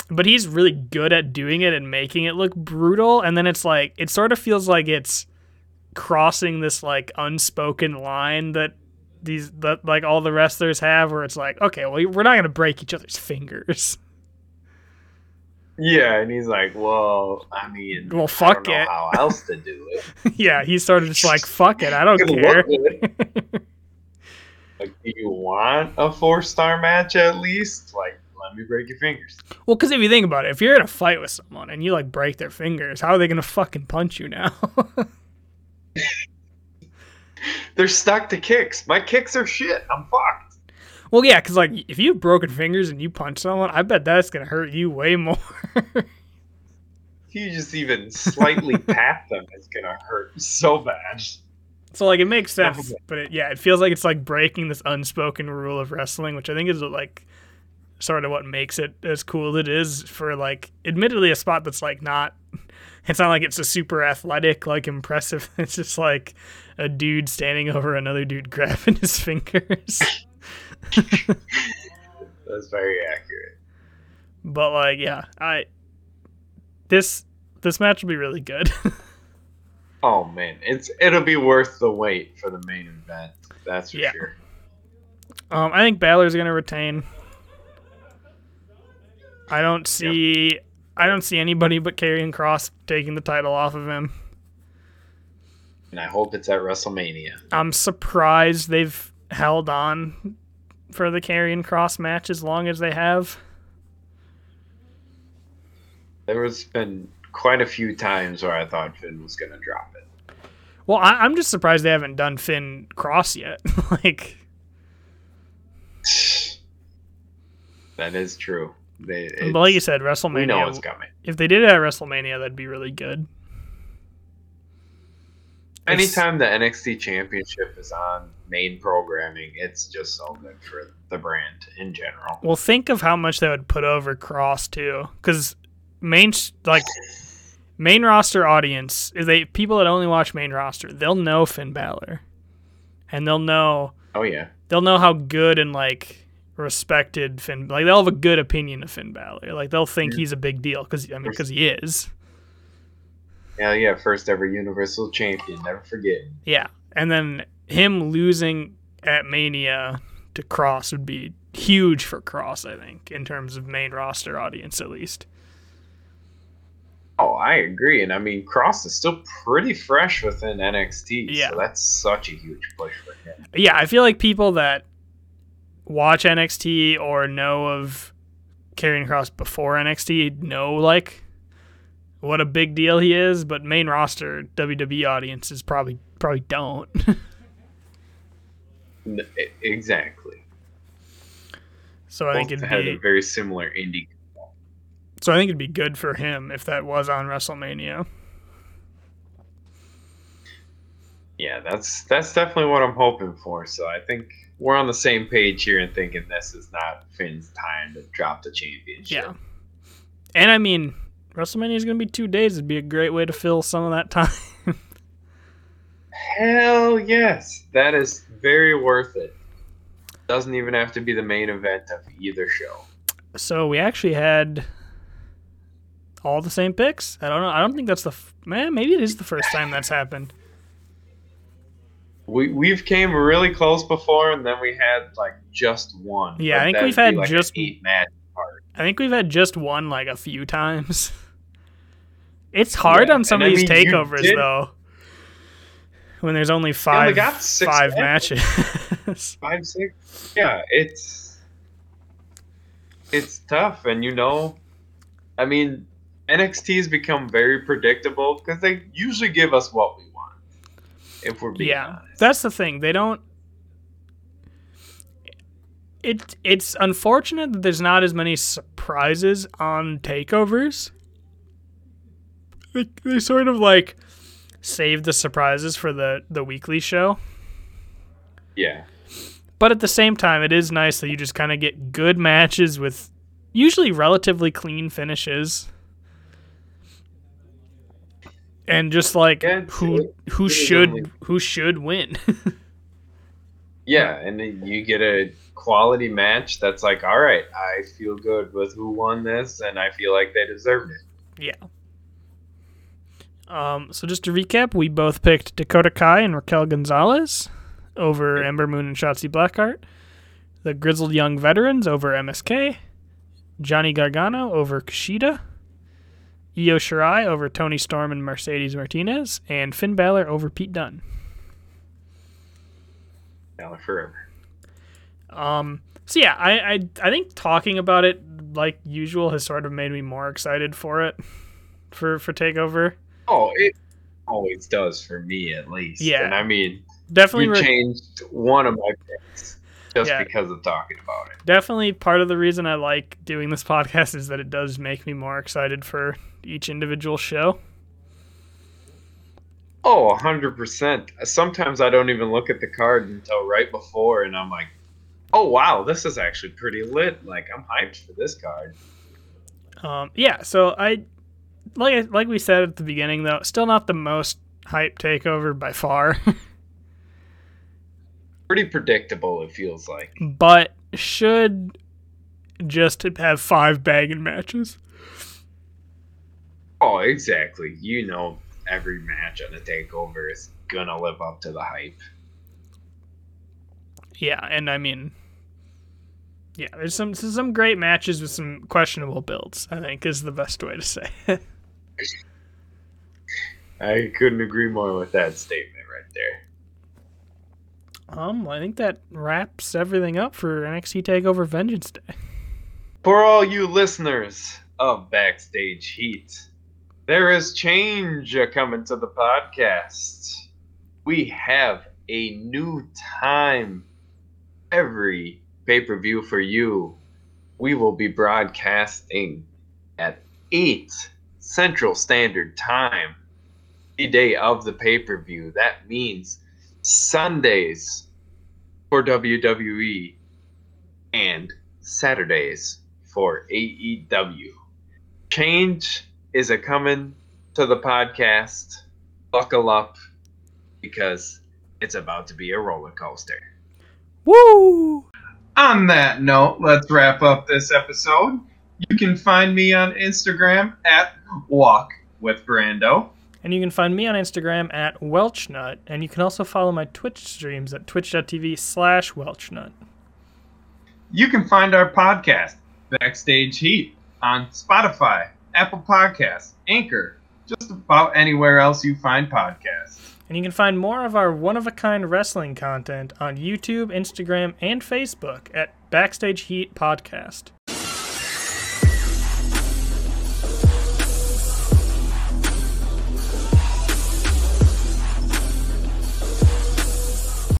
Speaker 3: but he's really good at doing it and making it look brutal, and then it's like it sort of feels like it's crossing this like unspoken line that these that like all the wrestlers have where it's like okay well we're not gonna break each other's fingers <laughs>
Speaker 2: Yeah, and he's like, "Well, I mean,
Speaker 3: Well, fuck it."
Speaker 2: How else to do it? <laughs>
Speaker 3: yeah he's sort of just like fuck it i don't care <laughs>
Speaker 2: like, do you want a four-star match at least? Like, let me break your fingers.
Speaker 3: well because if you think about it if you're in a fight with someone and you like break their fingers how are they gonna fucking punch you now
Speaker 2: They're stuck to kicks. My kicks are shit. I'm fucked.
Speaker 3: well yeah because like if you have broken fingers and you punch someone i bet that's gonna hurt you way more <laughs>
Speaker 2: If you just even slightly <laughs> tap them, it's gonna hurt so bad.
Speaker 3: So like it makes sense, but it, yeah, it feels like it's like breaking this unspoken rule of wrestling, which I think is like sort of what makes it as cool as it is for like admittedly a spot that's like not it's not like it's a super athletic like impressive <laughs> it's just like a dude standing over another dude <laughs> grabbing his fingers <laughs>
Speaker 2: That's very accurate.
Speaker 3: but like yeah i this this match will be really good
Speaker 2: Oh man, it's it'll be worth the wait for the main event. That's for
Speaker 3: Yeah.
Speaker 2: sure.
Speaker 3: Um, I think Balor's gonna retain. I don't see. I don't see anybody but Karrion Kross taking the title off of him.
Speaker 2: And I hope it's at WrestleMania.
Speaker 3: I'm surprised they've held on for the Karrion Kross match as long as they have.
Speaker 2: There has been quite a few times where I thought Finn was gonna drop it.
Speaker 3: Well, I, I'm just surprised they haven't done Finn Kross yet. <laughs> like, <sighs>
Speaker 2: That is true. They,
Speaker 3: but like you
Speaker 2: it's-
Speaker 3: said,
Speaker 2: we know
Speaker 3: WrestleMania.
Speaker 2: it's coming.
Speaker 3: If they did it at WrestleMania, that'd be really good. It's-
Speaker 2: Anytime the NXT Championship is on main programming, it's just so good for the brand in general.
Speaker 3: Well, think of how much they would put over Kross too, because main like main roster audience is they people that only watch main roster. They'll know Finn Balor, and they'll know
Speaker 2: Oh yeah,
Speaker 3: they'll know how good and like respected Finn. Like they'll have a good opinion of Finn Balor. Like they'll think mm. he's a big deal because I mean because he is.
Speaker 2: Yeah, yeah! First ever Universal Champion. Never forget.
Speaker 3: Yeah, and then him losing at Mania to Kross would be huge for Kross. I think in terms of main roster audience at least.
Speaker 2: Oh, I agree, and I mean Kross is still pretty fresh within NXT.
Speaker 3: Yeah.
Speaker 2: so that's such a huge push for him.
Speaker 3: yeah, I feel like people that watch NXT or know of Karrion Kross before NXT know like what a big deal he is, but main roster WWE audiences probably probably don't. <laughs>
Speaker 2: Exactly.
Speaker 3: so I think it'd
Speaker 2: had
Speaker 3: be
Speaker 2: a very similar indie.
Speaker 3: so I think it'd be good for him if that was on WrestleMania.
Speaker 2: Yeah, that's that's definitely what I'm hoping for. So I think we're on the same page here and thinking this is not Finn's time to drop the championship.
Speaker 3: Yeah. And I mean, WrestleMania is going to be 2 days. It'd be a great way to fill some of that <laughs> time.
Speaker 2: Hell yes, that is very worth it. Doesn't even have to be the main event of either show.
Speaker 3: so we actually had all the same picks. I don't know. I don't think that's the f- man. Maybe it is the first time that's happened.
Speaker 2: We we've came really close before, and then we had like just one.
Speaker 3: Yeah, I think we've had
Speaker 2: like,
Speaker 3: just-
Speaker 2: eight match card.
Speaker 3: I think we've had just one like a few times. <laughs> It's hard
Speaker 2: Yeah,
Speaker 3: on some
Speaker 2: and
Speaker 3: of
Speaker 2: I
Speaker 3: these
Speaker 2: mean,
Speaker 3: only
Speaker 2: did-
Speaker 3: though. When there's only five
Speaker 2: six
Speaker 3: five
Speaker 2: matches.
Speaker 3: matches. <laughs>
Speaker 2: five six. Yeah, it's it's tough, and you know, I mean, NXT has become very predictable because they usually give us what we want. If we're being
Speaker 3: yeah,
Speaker 2: honest.
Speaker 3: that's the thing. They don't. It it's unfortunate that there's not as many surprises on takeovers. They, they sort of like save the surprises for the the weekly show.
Speaker 2: yeah,
Speaker 3: But at the same time, it is nice that you just kind of get good matches with usually relatively clean finishes. And just like
Speaker 2: Yeah,
Speaker 3: who who should who should win. <laughs>
Speaker 2: Yeah, and then you get a quality match that's like, all right, I feel good with who won this, and I feel like they deserved it.
Speaker 3: yeah. Um, so just to recap, we both picked Dakota Kai and Raquel Gonzalez over Ember Moon and Shotzi Blackheart. The Grizzled Young Veterans over MSK. Johnny Gargano over Kushida. Io Shirai over Toni Storm and Mercedes Martinez. And Finn Balor over Pete Dunne.
Speaker 2: Now forever.
Speaker 3: Um, so yeah, I, I I think talking about it like usual has sort of made me more excited for it, for for Takeover.
Speaker 2: Oh, it always does for me at least.
Speaker 3: Yeah.
Speaker 2: And I mean,
Speaker 3: Definitely, re-
Speaker 2: changed one of my picks just
Speaker 3: Yeah.
Speaker 2: because of talking about it.
Speaker 3: definitely part of the reason I like doing this <laughs> podcast is that it does make me more excited for each individual show.
Speaker 2: Oh, 100%. Sometimes I don't even look at the card until right before, and I'm like, oh, wow, this is actually pretty lit. Like, I'm hyped for this card.
Speaker 3: Um, yeah, so I like like we said at the beginning though, still not the most hype takeover by far, <laughs>
Speaker 2: Pretty predictable, it feels like.
Speaker 3: but should just have five bagging matches.
Speaker 2: Oh, exactly. You know, every match on a takeover is gonna live up to the hype.
Speaker 3: Yeah, and I mean, yeah, there's some some great matches with some questionable builds. I think is the best way to say. <laughs> it.
Speaker 2: I couldn't agree more with that statement right there.
Speaker 3: um, I think that wraps everything up for NXT Takeover Vengeance Day.
Speaker 2: For all you listeners of Backstage Heat, there is change coming to the podcast. We have a new time every pay per view for you. We will be broadcasting at 8 Central Standard Time, the day of the pay per view. That means Sundays for WWE and Saturdays for AEW. Change is a coming to the podcast. Buckle up because it's about to be a roller coaster.
Speaker 3: Woo!
Speaker 2: On that note, let's wrap up this episode. You can find me on Instagram at Walk with Brando.
Speaker 3: And you can find me on Instagram at Welchnut, and you can also follow my Twitch streams at twitch.tv slash Welchnut.
Speaker 2: You can find our podcast, Backstage Heat, on Spotify, Apple Podcasts, Anchor, just about anywhere else you find podcasts.
Speaker 3: And you can find more of our one of a kind wrestling content on YouTube, Instagram, and Facebook at Backstage Heat Podcast.